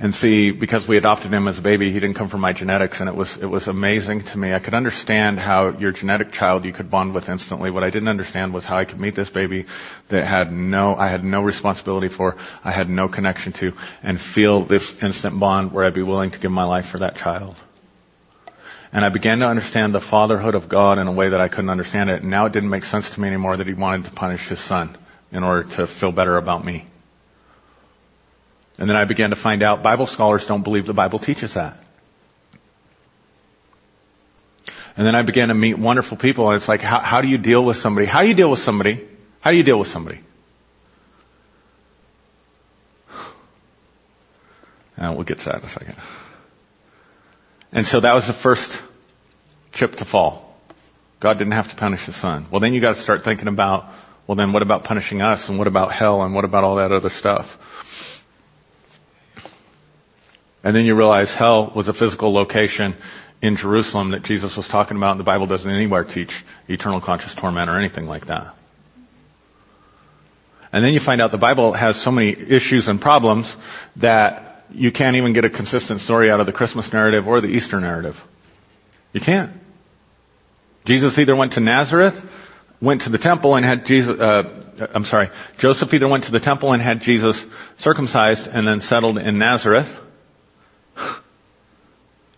And see, because we adopted him as a baby, he didn't come from my genetics and it was, it was amazing to me. I could understand how your genetic child you could bond with instantly. What I didn't understand was how I could meet this baby that had no, I had no responsibility for, I had no connection to, and feel this instant bond where I'd be willing to give my life for that child. And I began to understand the fatherhood of God in a way that I couldn't understand it. And now it didn't make sense to me anymore that he wanted to punish his son in order to feel better about me. And then I began to find out Bible scholars don't believe the Bible teaches that. And then I began to meet wonderful people and it's like, how, how do you deal with somebody? How do you deal with somebody? How do you deal with somebody? And *sighs* uh, we'll get to that in a second. And so that was the first chip to fall. God didn't have to punish his son. Well, then you got to start thinking about, well, then what about punishing us and what about hell and what about all that other stuff? And then you realize hell was a physical location in Jerusalem that Jesus was talking about and the Bible doesn't anywhere teach eternal conscious torment or anything like that. And then you find out the Bible has so many issues and problems that you can't even get a consistent story out of the Christmas narrative or the Easter narrative. You can't. Jesus either went to Nazareth, went to the temple and had Jesus, uh, I'm sorry, Joseph either went to the temple and had Jesus circumcised and then settled in Nazareth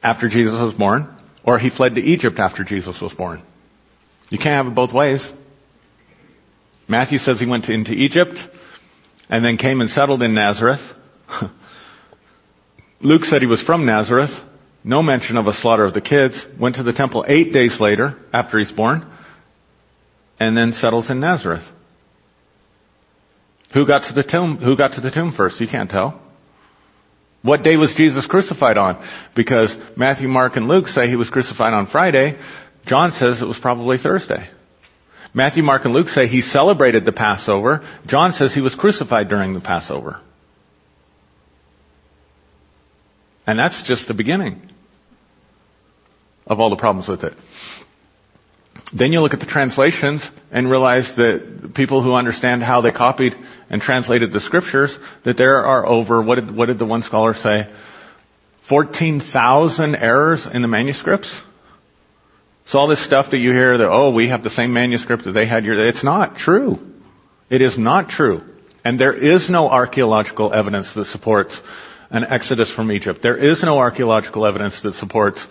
after Jesus was born, or he fled to Egypt after Jesus was born. You can't have it both ways. Matthew says he went to, into Egypt and then came and settled in Nazareth. *laughs* Luke said he was from Nazareth. No mention of a slaughter of the kids. Went to the temple eight days later after he's born and then settles in Nazareth. Who got to the tomb? Who got to the tomb first? You can't tell. What day was Jesus crucified on? Because Matthew, Mark, and Luke say he was crucified on Friday. John says it was probably Thursday. Matthew, Mark, and Luke say he celebrated the Passover. John says he was crucified during the Passover. And that's just the beginning of all the problems with it. Then you look at the translations and realize that people who understand how they copied and translated the scriptures, that there are over, what did, what did the one scholar say? 14,000 errors in the manuscripts? So all this stuff that you hear that, oh, we have the same manuscript that they had, it's not true. It is not true. And there is no archaeological evidence that supports an exodus from Egypt. There is no archaeological evidence that supports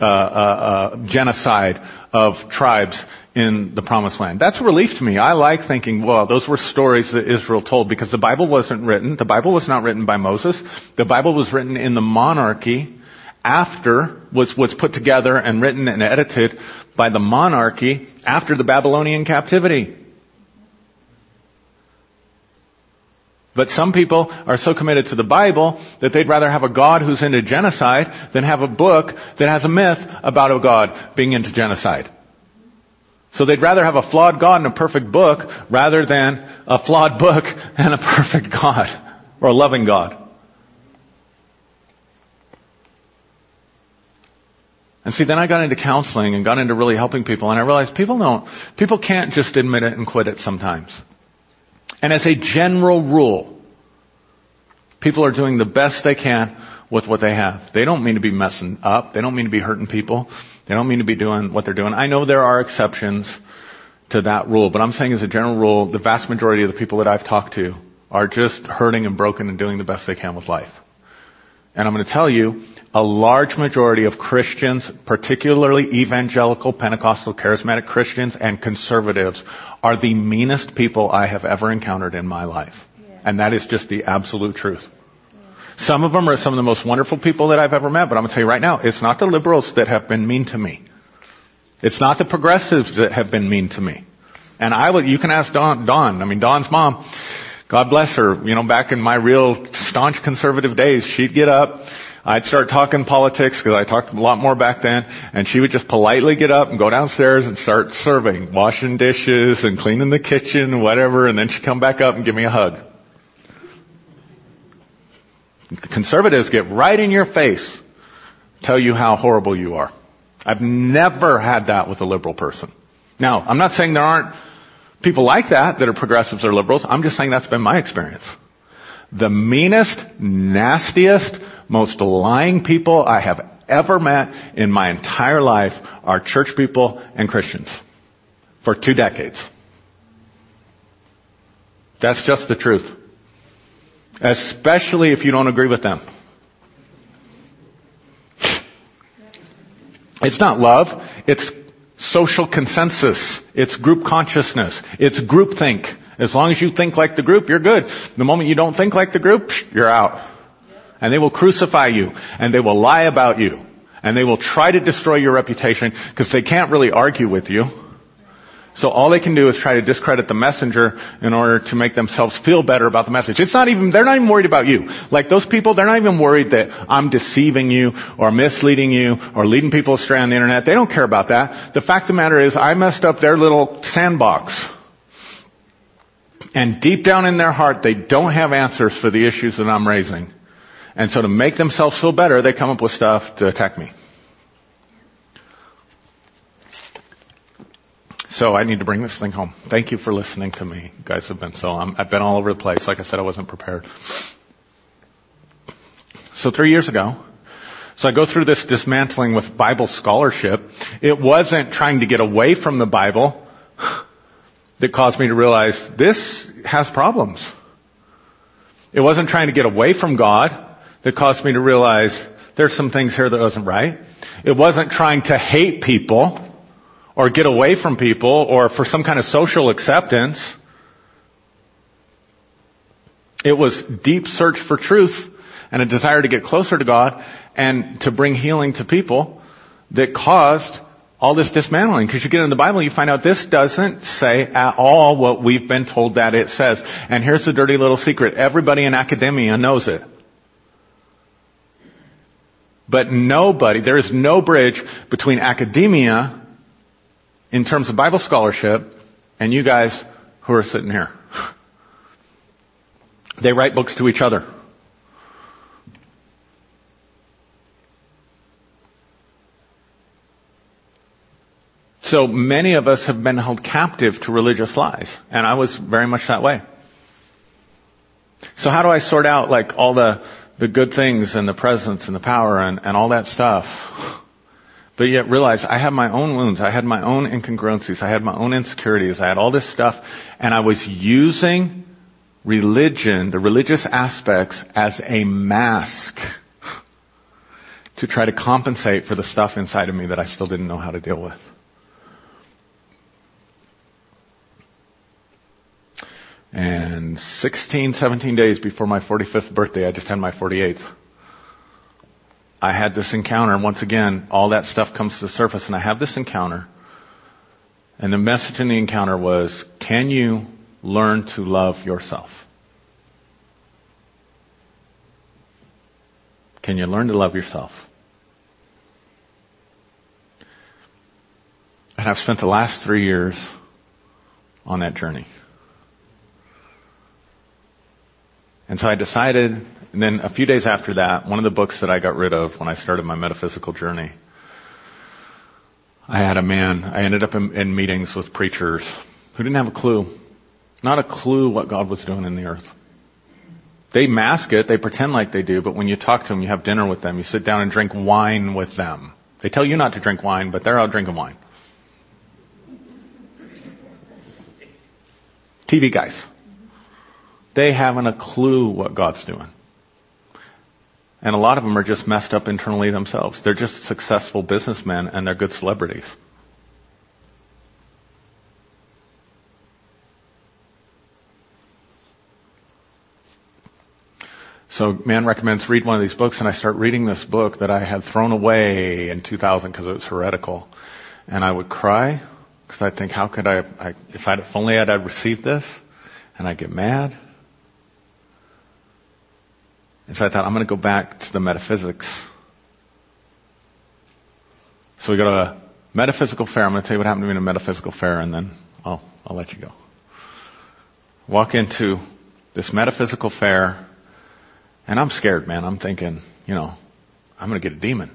uh, uh, uh, genocide of tribes in the promised land. That's a relief to me. I like thinking, well, those were stories that Israel told because the Bible wasn't written. The Bible was not written by Moses. The Bible was written in the monarchy after was, was put together and written and edited by the monarchy after the Babylonian captivity. But some people are so committed to the Bible that they'd rather have a God who's into genocide than have a book that has a myth about a God being into genocide. So they'd rather have a flawed God and a perfect book rather than a flawed *laughs* book and a perfect God or a loving God. And see, then I got into counseling and got into really helping people and I realized people don't, people can't just admit it and quit it sometimes. And as a general rule, people are doing the best they can with what they have. They don't mean to be messing up. They don't mean to be hurting people. They don't mean to be doing what they're doing. I know there are exceptions to that rule, but I'm saying as a general rule, the vast majority of the people that I've talked to are just hurting and broken and doing the best they can with life. And I'm going to tell you, a large majority of Christians, particularly evangelical, Pentecostal, charismatic Christians and conservatives are the meanest people I have ever encountered in my life. Yeah. And that is just the absolute truth. Yeah. Some of them are some of the most wonderful people that I've ever met, but I'm going to tell you right now, it's not the liberals that have been mean to me. It's not the progressives that have been mean to me. And I will, you can ask Don, Dawn, I mean, Don's mom, God bless her, you know, back in my real staunch conservative days, she'd get up, I'd start talking politics because I talked a lot more back then, and she would just politely get up and go downstairs and start serving, washing dishes and cleaning the kitchen whatever, and then she'd come back up and give me a hug. Conservatives get right in your face, tell you how horrible you are. I've never had that with a liberal person. Now, I'm not saying there aren't people like that that are progressives or liberals. I'm just saying that's been my experience. The meanest, nastiest, most lying people I have ever met in my entire life are church people and Christians. For two decades. That's just the truth. Especially if you don't agree with them. It's not love. It's social consensus. It's group consciousness. It's groupthink. As long as you think like the group, you're good. The moment you don't think like the group, you're out. And they will crucify you, and they will lie about you, and they will try to destroy your reputation because they can't really argue with you. So all they can do is try to discredit the messenger in order to make themselves feel better about the message. It's not even, they're not even worried about you. Like those people, they're not even worried that I'm deceiving you or misleading you or leading people astray on the internet. They don't care about that. The fact of the matter is I messed up their little sandbox. And deep down in their heart, they don't have answers for the issues that I'm raising. And so to make themselves feel better, they come up with stuff to attack me. So I need to bring this thing home. Thank you for listening to me. You guys have been so, I've been all over the place. Like I said, I wasn't prepared. So three years ago, so I go through this dismantling with Bible scholarship. It wasn't trying to get away from the Bible *sighs* that caused me to realize this has problems. It wasn't trying to get away from God that caused me to realize there's some things here that wasn't right. It wasn't trying to hate people or get away from people or for some kind of social acceptance. It was deep search for truth and a desire to get closer to God and to bring healing to people that caused all this dismantling. Because you get in the Bible, you find out this doesn't say at all what we've been told that it says. And here's the dirty little secret. Everybody in academia knows it. But nobody, there is no bridge between academia in terms of Bible scholarship and you guys who are sitting here. They write books to each other. So many of us have been held captive to religious lies, and I was very much that way. So how do I sort out like all the, the good things and the presence and the power and, and all that stuff? But yet realize I had my own wounds, I had my own incongruencies, I had my own insecurities, I had all this stuff, and I was using religion, the religious aspects, as a mask to try to compensate for the stuff inside of me that I still didn't know how to deal with. And 16, 17 days before my 45th birthday, I just had my 48th. I had this encounter, and once again, all that stuff comes to the surface, and I have this encounter. And the message in the encounter was, can you learn to love yourself? Can you learn to love yourself? And I've spent the last three years on that journey. And so I decided, and then a few days after that, one of the books that I got rid of when I started my metaphysical journey, I had a man, I ended up in, in meetings with preachers who didn't have a clue, not a clue what God was doing in the earth. They mask it, they pretend like they do, but when you talk to them, you have dinner with them, you sit down and drink wine with them. They tell you not to drink wine, but they're out drinking wine. TV guys. They haven't a clue what God's doing. And a lot of them are just messed up internally themselves. They're just successful businessmen and they're good celebrities. So man recommends read one of these books and I start reading this book that I had thrown away in 2000 because it was heretical. And I would cry because I think how could I, I if, I'd, if only I'd, received this and I'd get mad and so I thought, I'm going to go back to the metaphysics. So we go to a metaphysical fair. I'm going to tell you what happened to me in a metaphysical fair, and then I'll, I'll let you go. Walk into this metaphysical fair, and I'm scared, man. I'm thinking, you know, I'm going to get a demon.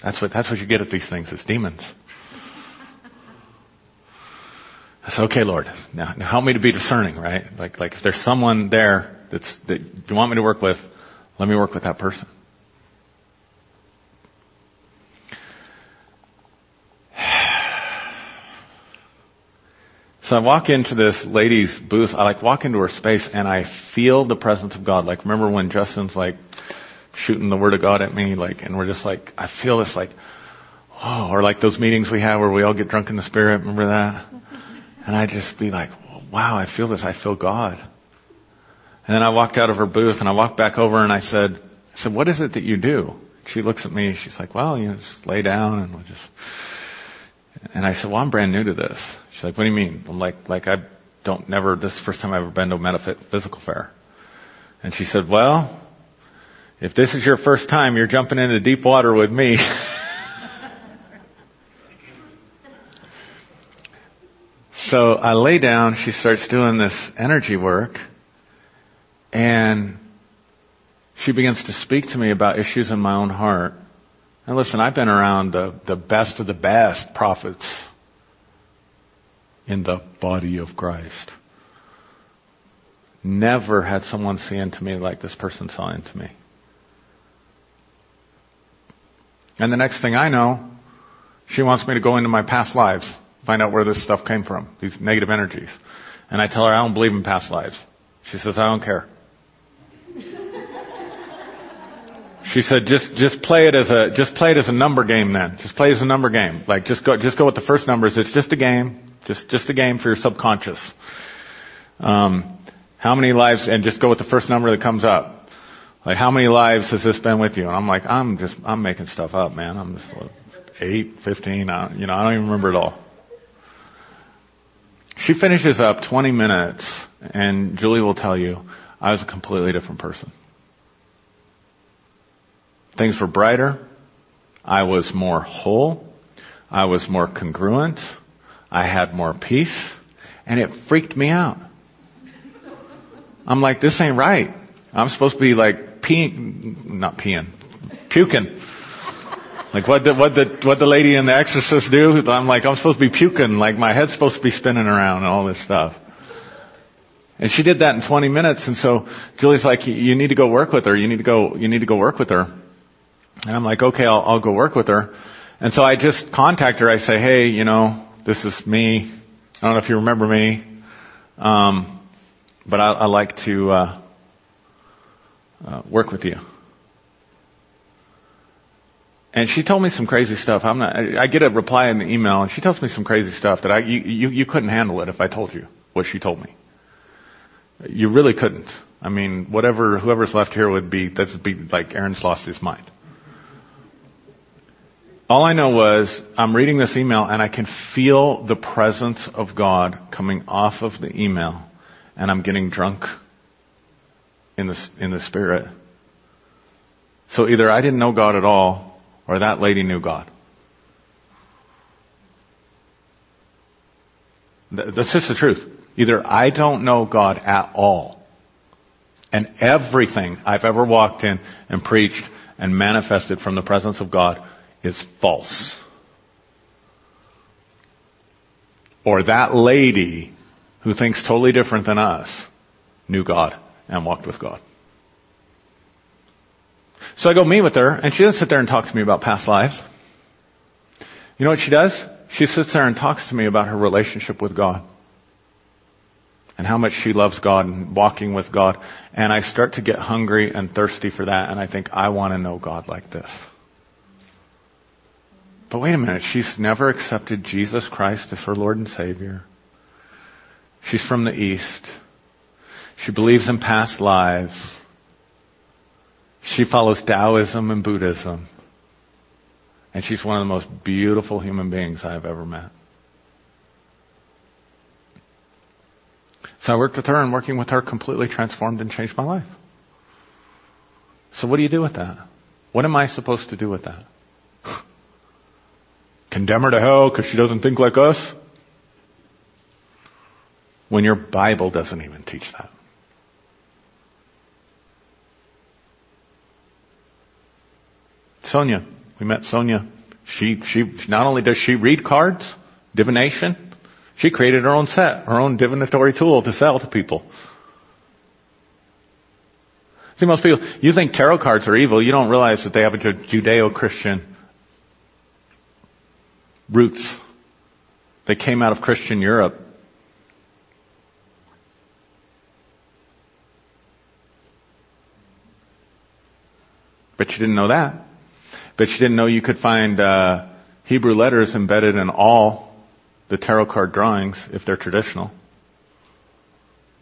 That's what, that's what you get at these things, it's demons. I said, okay, Lord, now, now help me to be discerning, right? Like, like if there's someone there that's, that you want me to work with, let me work with that person. *sighs* So I walk into this lady's booth. I like walk into her space and I feel the presence of God. Like remember when Justin's like shooting the word of God at me, like, and we're just like, I feel this like, oh, or like those meetings we have where we all get drunk in the spirit. Remember that? And I just be like, wow, I feel this. I feel God. And then I walked out of her booth and I walked back over and I said, I said, what is it that you do? She looks at me, she's like, well, you know, just lay down and we'll just, and I said, well, I'm brand new to this. She's like, what do you mean? I'm like, like I don't never, this is the first time I've ever been to a metaphysical fair. And she said, well, if this is your first time, you're jumping into deep water with me. *laughs* so I lay down, she starts doing this energy work, and she begins to speak to me about issues in my own heart. And listen, I've been around the, the best of the best prophets in the body of Christ. Never had someone see into me like this person saw into me. And the next thing I know, she wants me to go into my past lives, find out where this stuff came from, these negative energies. And I tell her I don't believe in past lives. She says, I don't care. She said, just, just play it as a, just play it as a number game then. Just play as a number game. Like, just go, just go with the first numbers. It's just a game. Just, just a game for your subconscious. Um, how many lives, and just go with the first number that comes up. Like, how many lives has this been with you? And I'm like, I'm just, I'm making stuff up, man. I'm just like, eight, fifteen, I, you know, I don't even remember it all. She finishes up 20 minutes, and Julie will tell you, I was a completely different person. Things were brighter. I was more whole. I was more congruent. I had more peace. And it freaked me out. I'm like, this ain't right. I'm supposed to be like peeing, not peeing, puking. Like what the, what the, what the lady in The Exorcist do? I'm like, I'm supposed to be puking, like my head's supposed to be spinning around and all this stuff. And she did that in 20 minutes, and so Julie's like, you need to go work with her, you need to go, you need to go work with her. And I'm like, okay, I'll, I'll go work with her. And so I just contact her. I say, hey, you know, this is me. I don't know if you remember me, um, but I, I like to uh, uh, work with you. And she told me some crazy stuff. I'm not. I, I get a reply in the email, and she tells me some crazy stuff that I you, you you couldn't handle it if I told you what she told me. You really couldn't. I mean, whatever whoever's left here would be that would be like Aaron's lost his mind. All I know was I'm reading this email and I can feel the presence of God coming off of the email and I'm getting drunk in the, in the spirit. So either I didn't know God at all or that lady knew God. That's just the truth. Either I don't know God at all and everything I've ever walked in and preached and manifested from the presence of God is false. Or that lady who thinks totally different than us knew God and walked with God. So I go meet with her and she doesn't sit there and talk to me about past lives. You know what she does? She sits there and talks to me about her relationship with God and how much she loves God and walking with God. And I start to get hungry and thirsty for that and I think I want to know God like this. But wait a minute, she's never accepted Jesus Christ as her Lord and Savior. She's from the East. She believes in past lives. She follows Taoism and Buddhism. And she's one of the most beautiful human beings I've ever met. So I worked with her and working with her completely transformed and changed my life. So what do you do with that? What am I supposed to do with that? *laughs* condemn her to hell because she doesn't think like us? When your Bible doesn't even teach that. Sonia, we met Sonia. She, she, not only does she read cards, divination, she created her own set, her own divinatory tool to sell to people. See, most people, you think tarot cards are evil, you don't realize that they have a Judeo-Christian roots. They came out of Christian Europe. But you didn't know that. But you didn't know you could find uh, Hebrew letters embedded in all the tarot card drawings if they're traditional.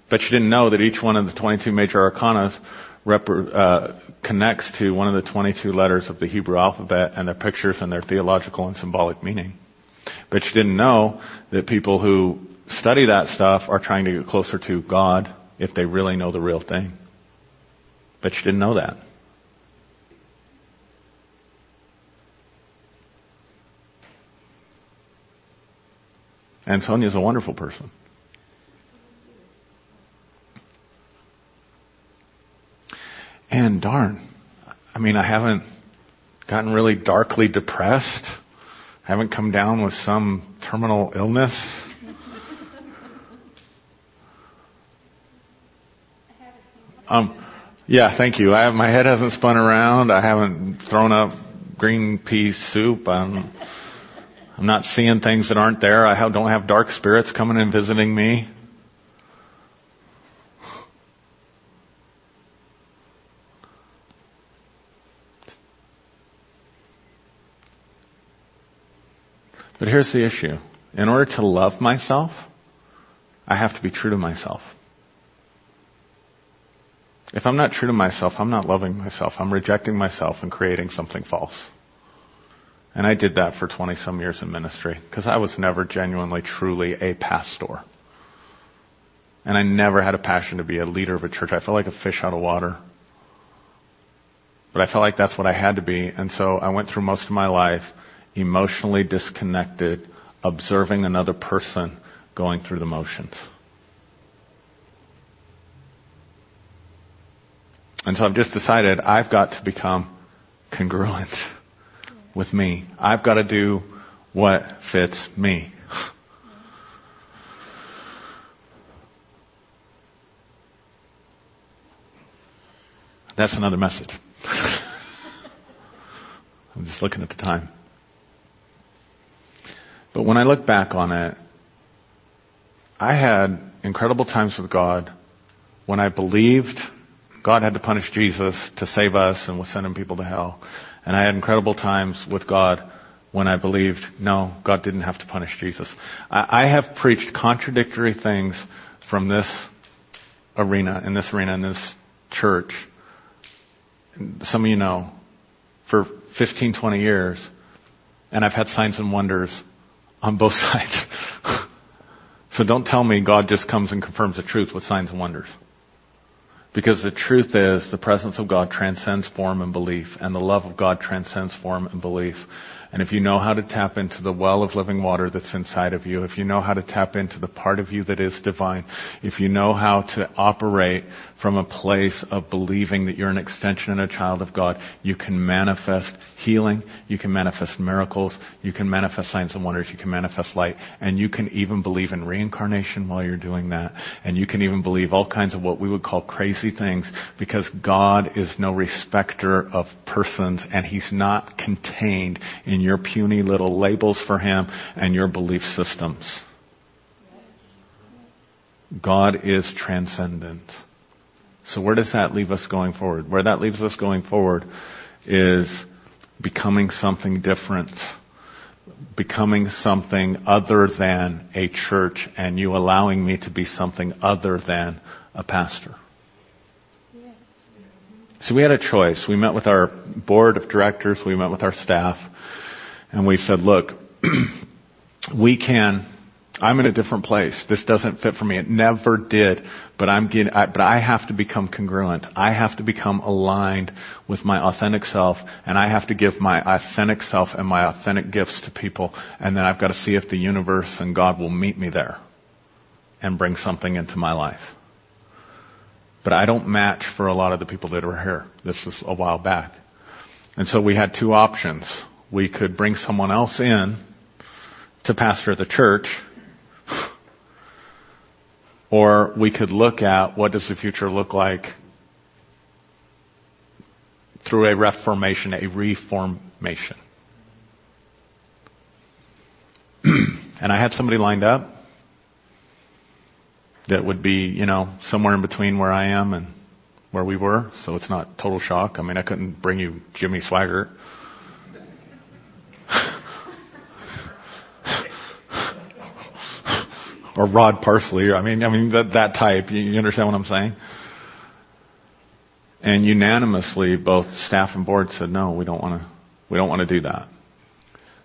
But you didn't know that each one of the 22 major arcanas rep- uh, connects to one of the 22 letters of the Hebrew alphabet and their pictures and their theological and symbolic meaning. But you didn't know that people who study that stuff are trying to get closer to God if they really know the real thing. But you didn't know that. And Sonia's a wonderful person. and darn, I mean, I haven't gotten really darkly depressed. I haven't come down with some terminal illness. Um, yeah, thank you. I have, my head hasn't spun around. I haven't thrown up green pea soup. I'm, I'm not seeing things that aren't there. I don't have dark spirits coming and visiting me. But here's the issue. In order to love myself, I have to be true to myself. If I'm not true to myself, I'm not loving myself. I'm rejecting myself and creating something false. And I did that for 20 some years in ministry because I was never genuinely, truly a pastor. And I never had a passion to be a leader of a church. I felt like a fish out of water. But I felt like that's what I had to be. And so I went through most of my life emotionally disconnected, observing another person going through the motions. And so I've just decided I've got to become congruent *laughs* with me. I've got to do what fits me. *laughs* That's another message. *laughs* I'm just looking at the time. But when I look back on it, I had incredible times with God when I believed God had to punish Jesus to save us and was sending people to hell. And I had incredible times with God when I believed, no, God didn't have to punish Jesus. I, I have preached contradictory things from this arena, in this arena, in this church. Some of you know, for 15, 20 years, and I've had signs and wonders on both *laughs* sides. so don't tell me God just comes and confirms the truth with signs and wonders. Because the truth is the presence of God transcends form and belief and the love of God transcends form and belief. And if you know how to tap into the well of living water that's inside of you, if you know how to tap into the part of you that is divine, if you know how to operate from a place of believing that you're an extension and a child of God, you can manifest healing, you can manifest miracles, you can manifest signs and wonders, you can manifest light, and you can even believe in reincarnation while you're doing that. And you can even believe all kinds of what we would call crazy things because God is no respecter of persons and He's not contained in your puny little labels for Him and your belief systems. God is transcendent. So where does that leave us going forward? Where that leaves us going forward is becoming something different. Becoming something other than a church and you allowing me to be something other than a pastor. So we had a choice. We met with our board of directors, we met with our staff, and we said, look, *clears throat* we can, I'm in a different place. This doesn't fit for me. It never did, but I'm getting, I, but I have to become congruent. I have to become aligned with my authentic self and I have to give my authentic self and my authentic gifts to people and then I've got to see if the universe and God will meet me there and bring something into my life. But I don't match for a lot of the people that are here. This was a while back. And so we had two options we could bring someone else in to pastor the church, or we could look at what does the future look like through a reformation, a reformation. *clears throat* and I had somebody lined up that would be, you know, somewhere in between where I am and where we were, so it's not total shock. I mean, I couldn't bring you Jimmy Swaggart. Or Rod Parsley. I mean, I mean that, that type. You, you understand what I'm saying? And unanimously, both staff and board said, no, we don't want to, we don't want to do that.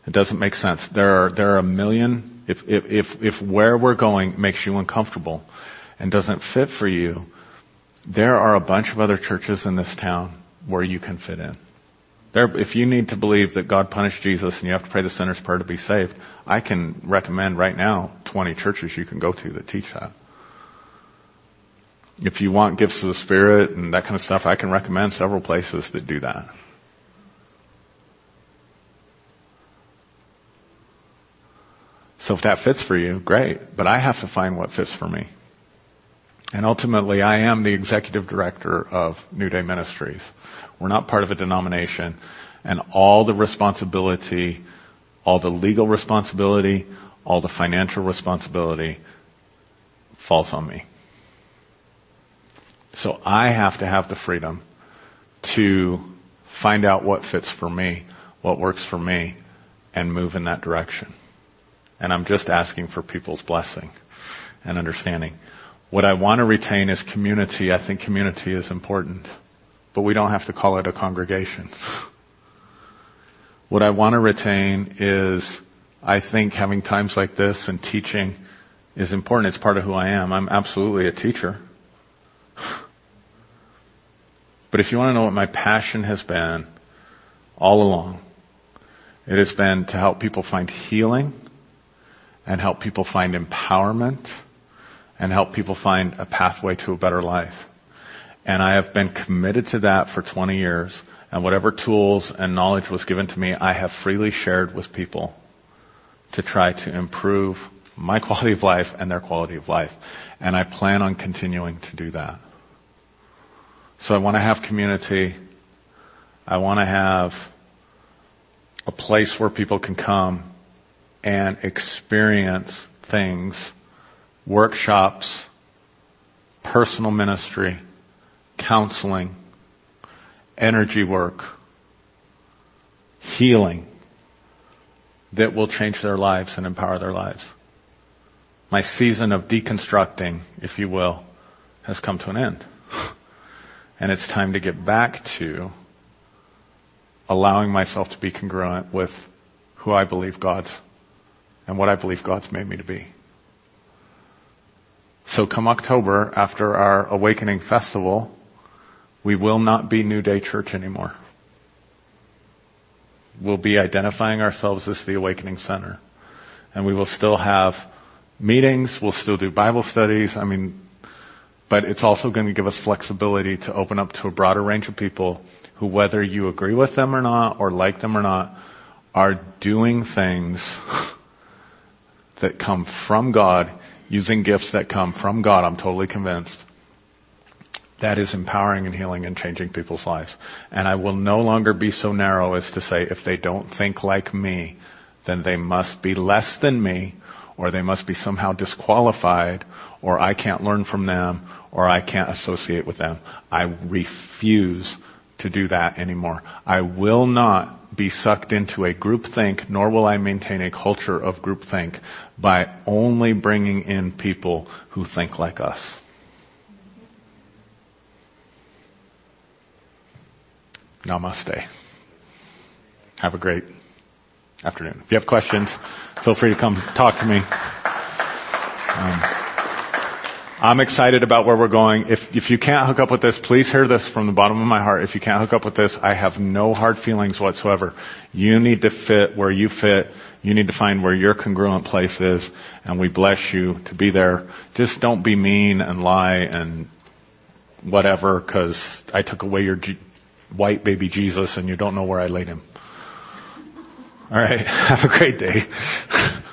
It doesn't make sense. There are, there are a million, if, if, if, if where we're going makes you uncomfortable and doesn't fit for you, there are a bunch of other churches in this town where you can fit in. There, if you need to believe that God punished Jesus and you have to pray the sinner's prayer to be saved, I can recommend right now 20 churches you can go to that teach that. if you want gifts of the Spirit and that kind of stuff, I can recommend several places that do that. So if that fits for you, great. But I have to find what fits for me. And ultimately, I am the executive director of New Day Ministries. We're not part of a denomination. And all the responsibility, all the legal responsibility, all the financial responsibility falls on me. So I have to have the freedom to find out what fits for me, what works for me, and move in that direction. And I'm just asking for people's blessing and understanding. What I want to retain is community. I think community is important, but we don't have to call it a congregation. What I want to retain is, I think having times like this and teaching is important. It's part of who I am. I'm absolutely a teacher. But if you want to know what my passion has been all along, it has been to help people find healing and help people find empowerment and help people find a pathway to a better life. And I have been committed to that for 20 years. And whatever tools and knowledge was given to me, I have freely shared with people to try to improve my *laughs* quality of life and their quality of life. And I plan on continuing to do that. So I want to have community. I want to have a place where people can come and experience things, workshops, personal ministry, counseling, energy work, healing that will change their lives and empower their lives. My season of deconstructing, if you will, has come to an end. *laughs* and it's time to get back to allowing myself to be congruent with who I believe God's and what I believe God's made me to be. So come October, after our Awakening Festival, we will not be New Day Church anymore. We'll be identifying ourselves as the Awakening Center. And we will still have meetings, we'll still do Bible studies, I mean, but it's also going to give us flexibility to open up to a broader range of people who, whether you agree with them or not, or like them or not, are doing things *laughs* that come from God, using gifts that come from God, I'm totally convinced. That is empowering and healing and changing people's lives. And I will no longer be so narrow as to say if they don't think like me, then they must be less than me, or they must be somehow disqualified, or I can't learn from them, or I can't associate with them. I refuse to do that anymore. I will not be sucked into a groupthink, nor will I maintain a culture of groupthink by only bringing in people who think like us. Namaste. Have a great afternoon. If you have questions, feel free to come talk to me. Um, I'm excited about where we're going. If, if you can't hook up with this, please hear this from the bottom of my heart. If you can't hook up with this, I have no hard feelings whatsoever. You need to fit where you fit. You need to find where your congruent place is, and we bless you to be there. Just don't be mean and lie and whatever, because I took away your G- white baby Jesus and you don't know where I laid him. All right. *laughs* Have a great day. *laughs*